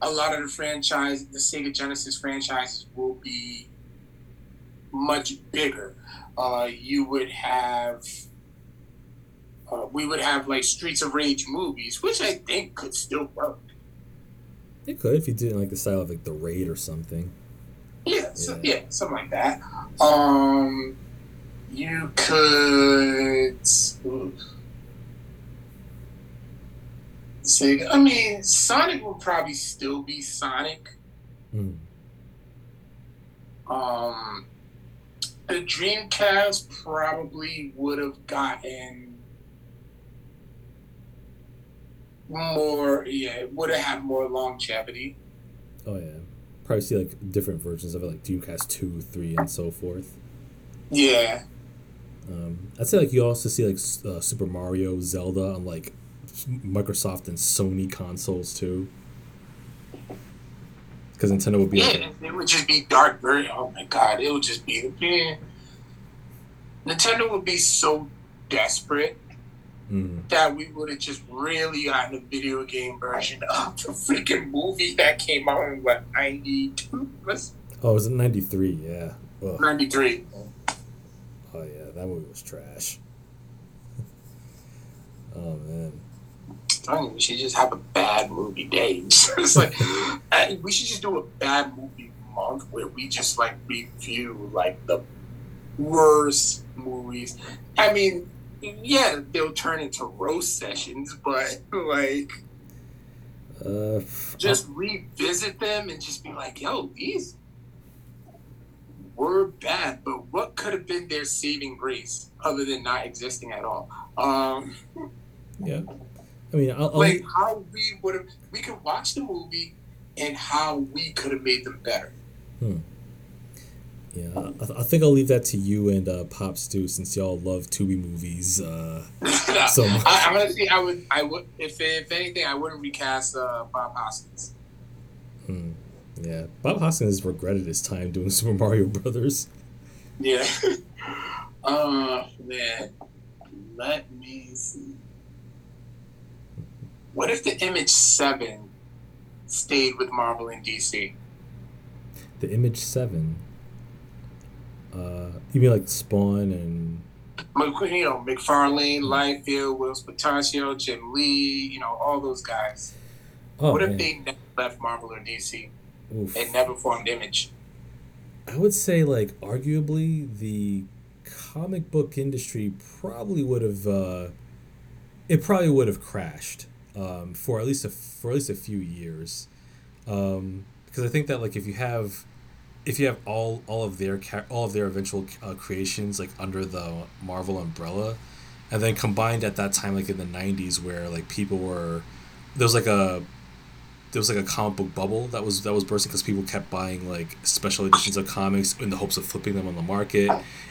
a lot of the franchise, the Sega Genesis franchises will be much bigger. Uh, you would have uh, we would have like Streets of Rage movies, which I think could still work. It could if you did like the style of like the Raid or something. Yeah, so, yeah, something like that. Um, you could. Say, I mean, Sonic will probably still be Sonic. Mm. Um, the Dreamcast probably would have gotten more. Yeah, would have had more longevity. Oh yeah, probably see like different versions of it, like Dreamcast two, three, and so forth. Yeah. Um, I'd say like you also see like uh, Super Mario, Zelda on like Microsoft and Sony consoles too. Because Nintendo would be yeah, like, it would just be dark very oh my god, it would just be yeah. Nintendo would be so desperate mm, that we would have just really gotten a video game version of the freaking movie that came out in what ninety two oh, it was in '93. Yeah. Ugh. ninety three. Oh yeah, that movie was trash. oh man. telling you, we should just have a bad movie day. it's like we should just do a bad movie month where we just like review like the worst movies. I mean, yeah, they'll turn into roast sessions, but like Uh, just revisit them and just be like, yo, these were bad, but what could have been their saving grace other than not existing at all? Um, yeah. I mean, I'll, I'll like how we would have we could watch the movie and how we could have made them better. Yeah. I, I think I'll leave that to you and uh, PopStew since y'all love Tubi movies. Uh, So much. I, I'm gonna say I would I would if if anything I wouldn't recast uh, Bob Hoskins. hmm, yeah, Bob Hoskins has regretted his time doing Super Mario Brothers. Yeah. uh man. Let me see. What if the image seven stayed with Marvel and DC? The Image Seven. Uh, you mean like Spawn and You know, McFarlane, Liefeld, Whilce Portacio, Jim Lee, you know, all those guys. oh what if man. they never left Marvel or DC Oof. and never formed Image? I would say like arguably the comic book industry probably would have uh, it probably would have crashed um, for at least a for at least a few years um, because I think that like if you have if you have all all of their all of their eventual uh, creations like under the Marvel umbrella and then combined at that time like in the 90s where like people were there was like a there was like a comic book bubble that was that was bursting because people kept buying like special editions of comics in the hopes of flipping them on the market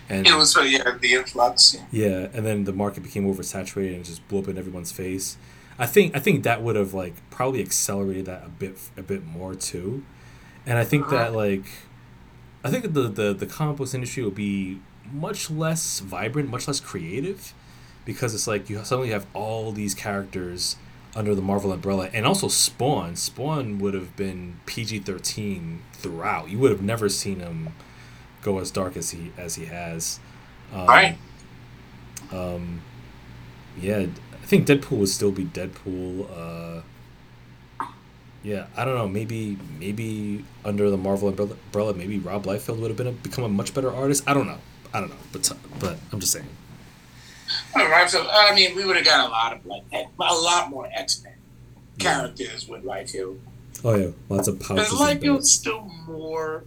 and It was uh, yeah, the influx. yeah and then the market became oversaturated and just blew up in everyone's face. I think i think that would have like probably accelerated that a bit a bit more too. And i think that like i think the the, the comic books industry will be much less vibrant much less creative because it's like you suddenly have all these characters under the Marvel umbrella, and also Spawn. Spawn would have been PG thirteen throughout. You would have never seen him go as dark as he as he has. Um, Right. Um, yeah, I think Deadpool would still be Deadpool. Uh, yeah, I don't know. Maybe maybe under the Marvel umbrella, maybe Rob Liefeld would have been a, become a much better artist. I don't know. I don't know. But but I'm just saying. All right, so I mean, we would have got a lot of like a lot more X Men characters with Liefeld. Oh yeah, lots of and Liefeld's still more.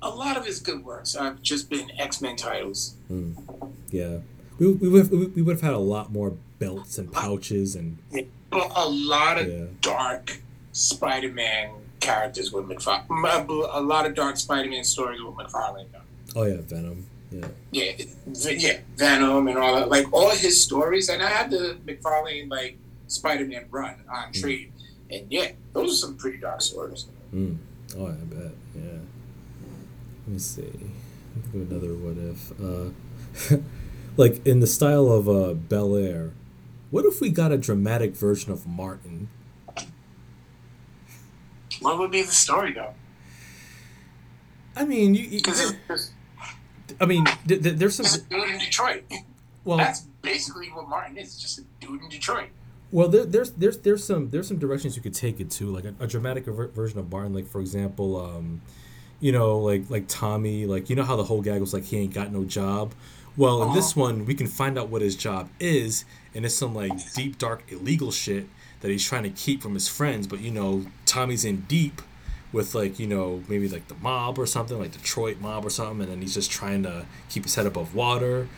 A lot of his good works have just been X Men titles. Mm. Yeah, we we would have, we would have had a lot more belts and pouches and But a lot of yeah. dark Spider Man characters with McFarlane. A lot of dark Spider Man stories with McFarlane. though. Oh yeah, Venom. Yeah. Yeah, yeah, Venom and all that. Like all his stories, and I had the McFarlane like Spider Man run on trade, and yeah, those are some pretty dark stories. Mm. Oh, I bet. Yeah. Let me see. Think of another what if. Uh, like in the style of uh, Bel Air. What if we got a dramatic version of Martin? What would be the story though? I mean, you, Because I mean, th- th- there's some. good in Detroit. Well, that's basically what Martin is, just a dude in Detroit. Well, there, there's there's there's some there's some directions you could take it to, like a, a dramatic ver- version of Martin, like for example, um, you know, like like Tommy, like you know how the whole gag was like he ain't got no job. Well, in this uh-huh. one, we can find out what his job is, and it's some like deep, dark, illegal shit that he's trying to keep from his friends. But you know, Tommy's in deep with like you know maybe like the mob or something, like Detroit mob or something, and then he's just trying to keep his head above water.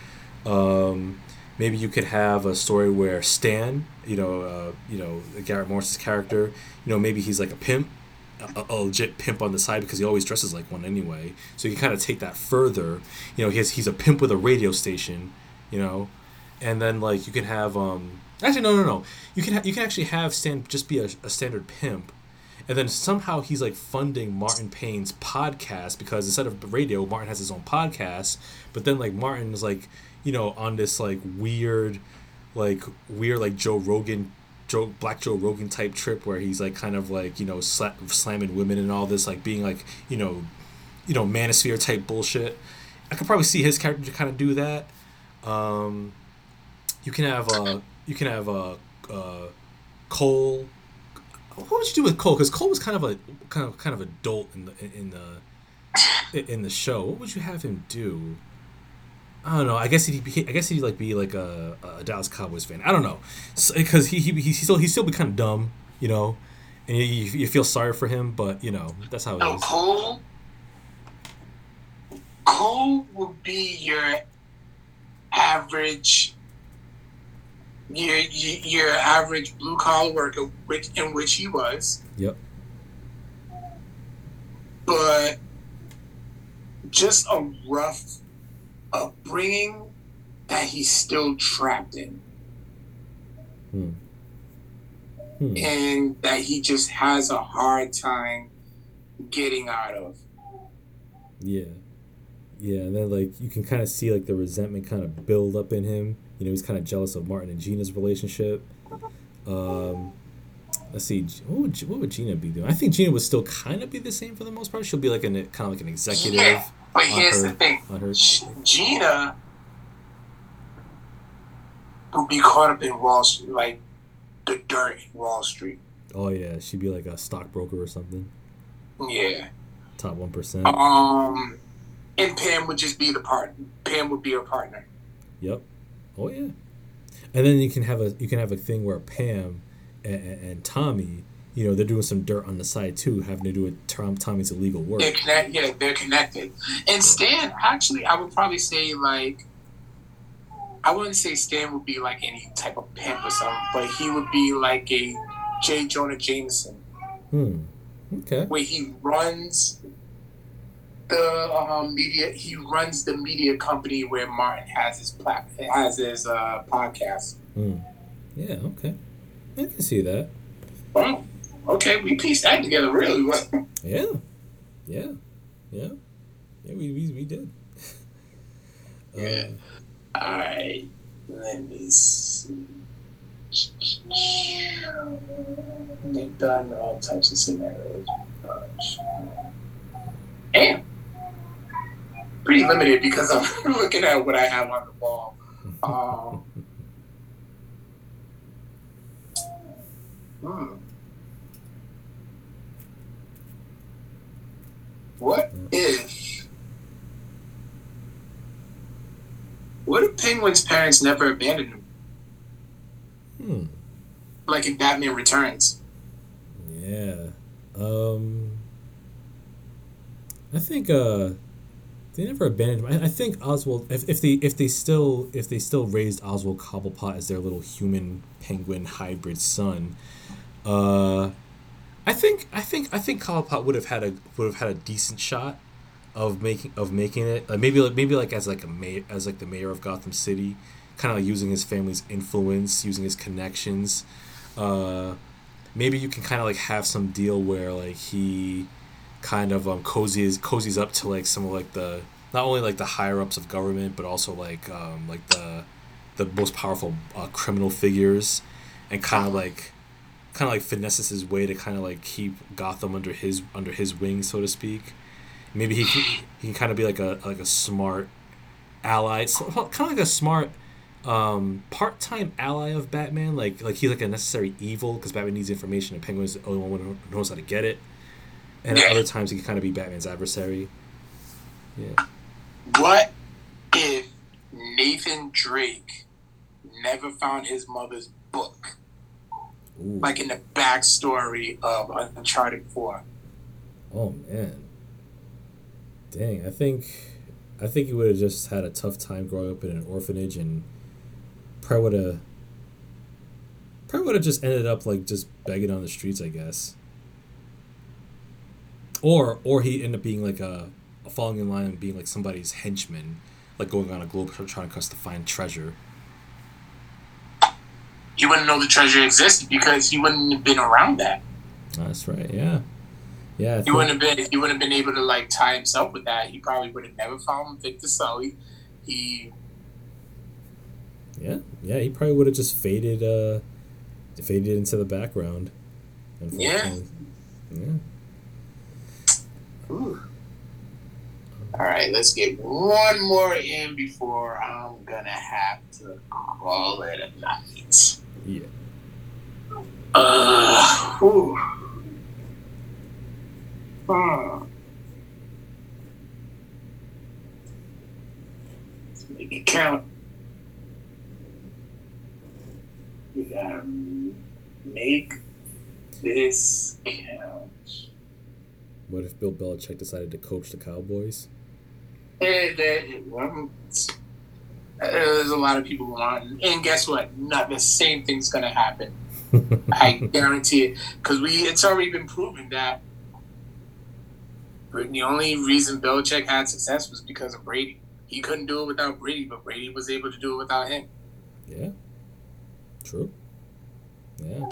Um, maybe you could have a story where Stan, you know, uh, you know Garrett Morris's character, you know, maybe he's like a pimp, a, a, legit pimp on the side because he always dresses like one anyway. So you can kind of take that further. You know, he's he's a pimp with a radio station, you know, and then like you can have um actually no no no you can ha- you can actually have Stan just be a, a standard pimp. And then somehow he's like funding Martin Payne's podcast because instead of radio, Martin has his own podcast. But then like Martin is like you know, on this like weird, like weird like Joe Rogan, Joe Black Joe Rogan type trip where he's like kind of like you know sla- slamming women and all this like being like you know, you know manosphere type bullshit. I could probably see his character kind of do that. Um, you can have uh you can have uh, uh Cole. What would you do with Cole? Because Cole was kind of a kind of kind of adult in the in the in the show. What would you have him do? I don't know. I guess he'd be, I guess he'd like be like a, a Dallas Cowboys fan. I don't know, because so, he, he he still he still be kind of dumb, you know, and you, you feel sorry for him, but you know that's how it no, is. Cole, Cole would be your average, your your average blue collar worker, which in which he was. Yep. But just a rough upbringing that he's still trapped in. Hmm. Hmm. And that he just has a hard time getting out of. Yeah. Yeah, and then like you can kind of see like the resentment kind of build up in him. You know, he's kind of jealous of Martin and Gina's relationship. Um, let's see, what would, what would Gina be doing? I think Gina would still kind of be the same for the most part. She'll be like an kind of like an executive. Yeah. But here's her, the thing: Gina would be caught up in Wall Street, like the dirt in Wall Street. Oh yeah, she'd be like a stockbroker or something. Yeah. Top one percent. Um, and Pam would just be the partner. Pam would be her partner. Yep. Oh yeah. And then you can have a you can have a thing where Pam and, and Tommy you know, they're doing some dirt on the side too, having to do with Tom Tommy's illegal work. They're connect, yeah, they're connected. And Stan, actually, I would probably say like, I wouldn't say Stan would be like any type of pimp or something, but he would be like a J. Jonah Jameson. Hmm. Okay. Where he runs the um, media, he runs the media company where Martin has his plat- has his uh, podcast. Hmm. Yeah. Okay. I can see that. Well, okay, we pieced that together really well. Yeah, yeah, yeah, yeah. We we, we did. yeah. Uh, All right. Let me see. They've done all types of scenarios. Damn. Pretty limited because I'm looking at what I have on the wall. Um, hmm. What if what if Penguin's parents never abandoned him? Hmm. Like in Batman Returns. Yeah. Um I think uh they never abandoned him. I, I think Oswald if, if they if they still if they still raised Oswald Cobblepot as their little human penguin hybrid son, uh I think I think I think Cobblepot would have had a would have had a decent shot of making of making it. Like maybe like maybe like as like a mayor as like the mayor of Gotham City, kind of like using his family's influence, using his connections. Uh, maybe you can kind of like have some deal where like he kind of um cozies cozies up to like some of like the not only like the higher ups of government but also like um like the the most powerful uh, criminal figures and kind of like kind of like finesses his way to kind of like keep Gotham under his under his wing, so to speak. Maybe he he can kind of be like a like a smart ally, so, kind of like a smart um, part-time ally of Batman. Like like he's like a necessary evil because Batman needs information and Penguin's the only one who knows how to get it. And at other times he can kind of be Batman's adversary. Yeah. What if Nathan Drake never found his mother's book? Ooh. Like in the backstory of Uncharted 4. Oh man. Dang, I think I think he would have just had a tough time growing up in an orphanage and probably would have probably would have just ended up like just begging on the streets, I guess. Or or he ended up being like a, a falling in line and being like somebody's henchman, like going on a globe trying to to find treasure. He wouldn't know the treasure existed because he wouldn't have been around that. That's right. Yeah. Yeah. He wouldn't have been. He wouldn't have been able to like tie himself with that. He probably would have never found Victor Sully. He Yeah, yeah, he probably would have just faded, uh, faded into the background. unfortunately. Yeah. Ooh. All right, let's get one more in before I'm gonna have to call it a night. Yeah. Uh. Hmm. Let's make it count. We gotta make this count. What if Bill Belichick decided to coach the Cowboys? Um, uh, there's a lot of people who want, and guess what? Not the same thing's gonna happen. I guarantee it, because we it's already been proven that the only reason Belichick had success was because of Brady. He couldn't do it without Brady, but Brady was able to do it without him. yeah. True. Yeah.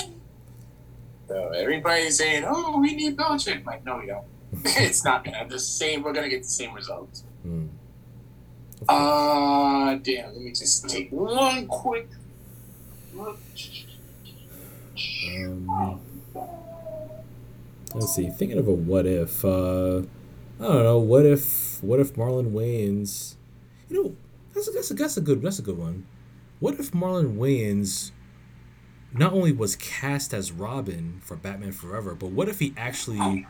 So everybody's saying, "Oh, we need Belichick." Like, no, we don't. it's not gonna the same. We're gonna get the same results. Hmm. Uh damn. Let me just take one quick look. Um, let's see. Thinking of a what if. Uh, I don't know. What if? What if Marlon Wayans? You know, that's a, that's a that's a good that's a good one. What if Marlon Wayans not only was cast as Robin for Batman Forever, but what if he actually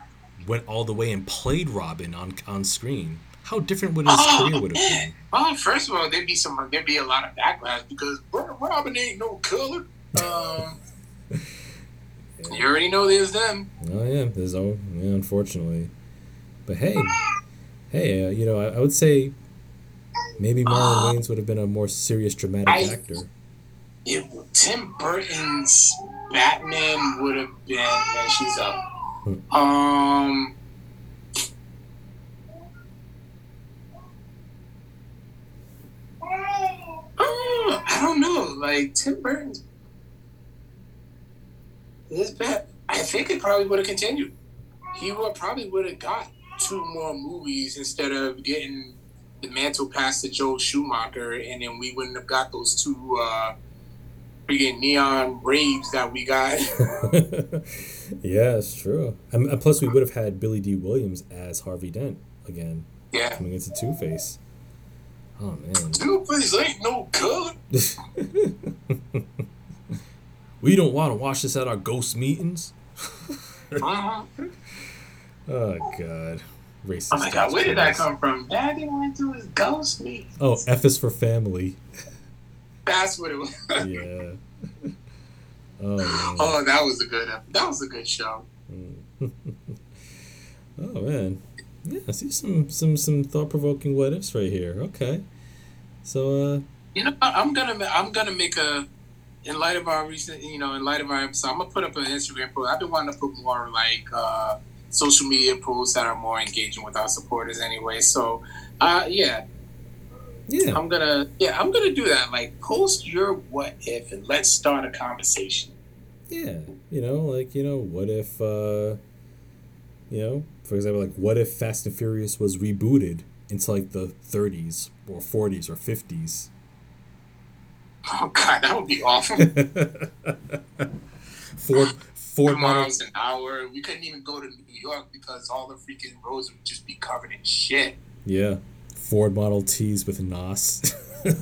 went all the way and played Robin on on screen? How different would his career would have been? Well, first of all, there'd be some there'd be a lot of backlash because Robin ain't no color. Um, you already know there's them. Oh yeah, there's oh yeah, unfortunately, but hey, hey, uh, you know I, I would say maybe Marlon Wayans would have been a more serious dramatic I- actor. If Tim Burton's Batman would have been, and she's up. Um. uh, I don't know. Like Tim Burton's his bat. I think it probably would have continued. He would probably would have got two more movies instead of getting the mantle passed to Joel Schumacher, and then we wouldn't have got those two uh, freaking neon raves that we got. yeah, it's true. And, and plus, we would have had Billy Dee Williams as Harvey Dent again, yeah, coming into Two Face. Oh man, Two Face ain't no good. we don't want to watch this at our ghost meetings. Uh-huh. Oh god, racist. Oh my god, where did that come from? Daddy went to his ghost meet. Oh, F is for family. That's what it was. Yeah. Oh, oh, that was a good. That was a good show. oh man, yeah. I see some some some thought provoking what ifs right here. Okay, so uh, You know, I'm gonna I'm gonna make a. In light of our recent, you know, in light of our episode, I'm gonna put up an Instagram post. I've been wanting to put more like uh, social media posts that are more engaging with our supporters, anyway. So, uh, yeah, yeah, I'm gonna yeah I'm gonna do that. Like, post your what if and let's start a conversation. yeah. You know, like you know, what if uh, you know, for example, like what if Fast and Furious was rebooted into like the 30s or 40s or 50s? Oh god, that would be awful. Ford Ford miles an hour. We couldn't even go to New York because all the freaking roads would just be covered in shit. Yeah. Ford Model Ts with NOS.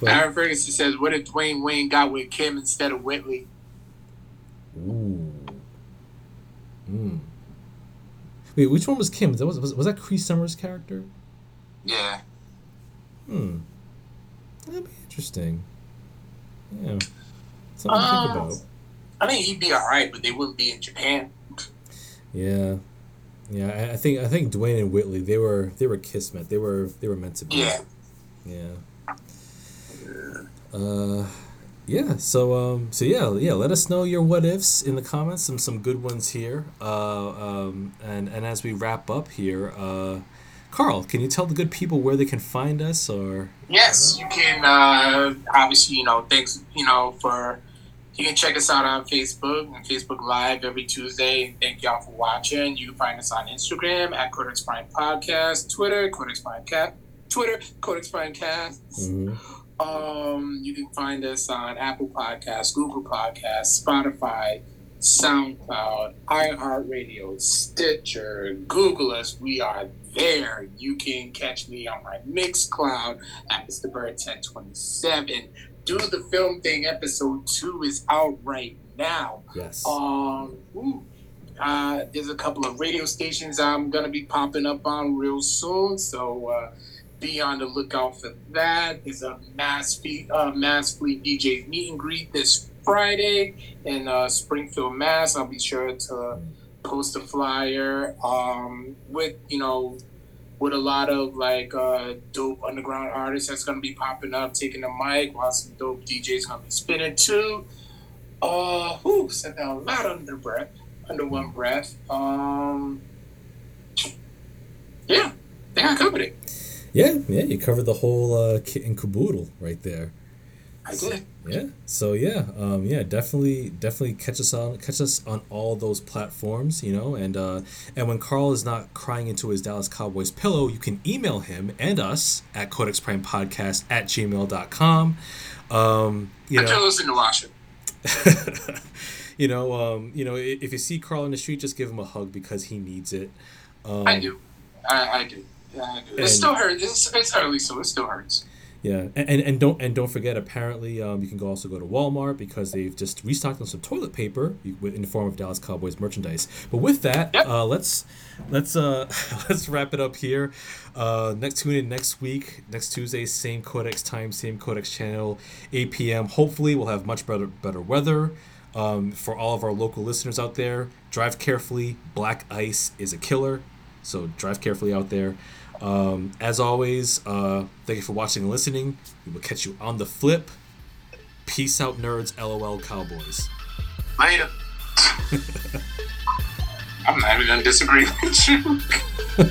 But, Aaron Ferguson says, "What if Dwayne Wayne got with Kim instead of Whitley?" Ooh. Hmm. Wait, which one was Kim? Was, was, was that Cree Summers' character? Yeah. Hmm. That'd be interesting. Yeah. Something to think about. I think he'd be all right, but they wouldn't be in Japan. Yeah. Yeah, I, think I think Dwayne and Whitley they were they were kismet. They were they were meant to be. Yeah. Yeah. Uh, yeah. So um, so yeah, yeah. Let us know your what ifs in the comments. Some some good ones here. Uh, um, and and as we wrap up here, uh, Carl, can you tell the good people where they can find us? Or yes, you can. Uh, obviously, you know, thanks, you know, for you can check us out on Facebook and Facebook Live every Tuesday. Thank y'all for watching. You can find us on Instagram at Codex Prime Podcast, Twitter Codex Prime Cat, Twitter Codex Prime Cast. Mm-hmm. Um, you can find us on Apple Podcasts, Google Podcasts, Spotify, SoundCloud, iHeartRadio, Stitcher, Google us. We are there. You can catch me on my Mixcloud at Mr. Byrd 1027 do the film thing episode two is out right now. Yes. Um. Ooh, uh, there's a couple of radio stations I'm gonna be popping up on real soon, so uh, be on the lookout for that. There's a mass fleet, uh, mass fleet DJ meet and greet this Friday in uh, Springfield, Mass. I'll be sure to post a flyer um, with you know with a lot of like uh, dope underground artists that's gonna be popping up, taking the mic, while some dope DJs gonna be spinning too. Uh, who said that a lot under breath, under one breath. Um, yeah, they got covered it. Yeah, yeah, you covered the whole uh, kit and caboodle right there. I. Yeah. So yeah, um, yeah, definitely, definitely catch us on catch us on all those platforms, you know, and uh, and when Carl is not crying into his Dallas Cowboys pillow, you can email him and us at Codex Prime Podcast at gmail.com. Um, you know, pillow's in the Washington. you know, um, you know, if you see Carl in the street, just give him a hug because he needs it. Um, I do. I, I do. Yeah, I do. It still hurts. It's, it's early, so it still hurts. Yeah, and, and, and don't and don't forget. Apparently, um, you can go also go to Walmart because they've just restocked on some toilet paper in the form of Dallas Cowboys merchandise. But with that, yep. uh, let's let's uh, let's wrap it up here. Uh, next tune in next week, next Tuesday, same Codex time, same Codex channel, 8 p.m. Hopefully, we'll have much better better weather. Um, for all of our local listeners out there, drive carefully. Black ice is a killer, so drive carefully out there. Um, as always, uh, thank you for watching and listening. We will catch you on the flip. Peace out, nerds. LOL, Cowboys. Later. I'm not even gonna disagree with you.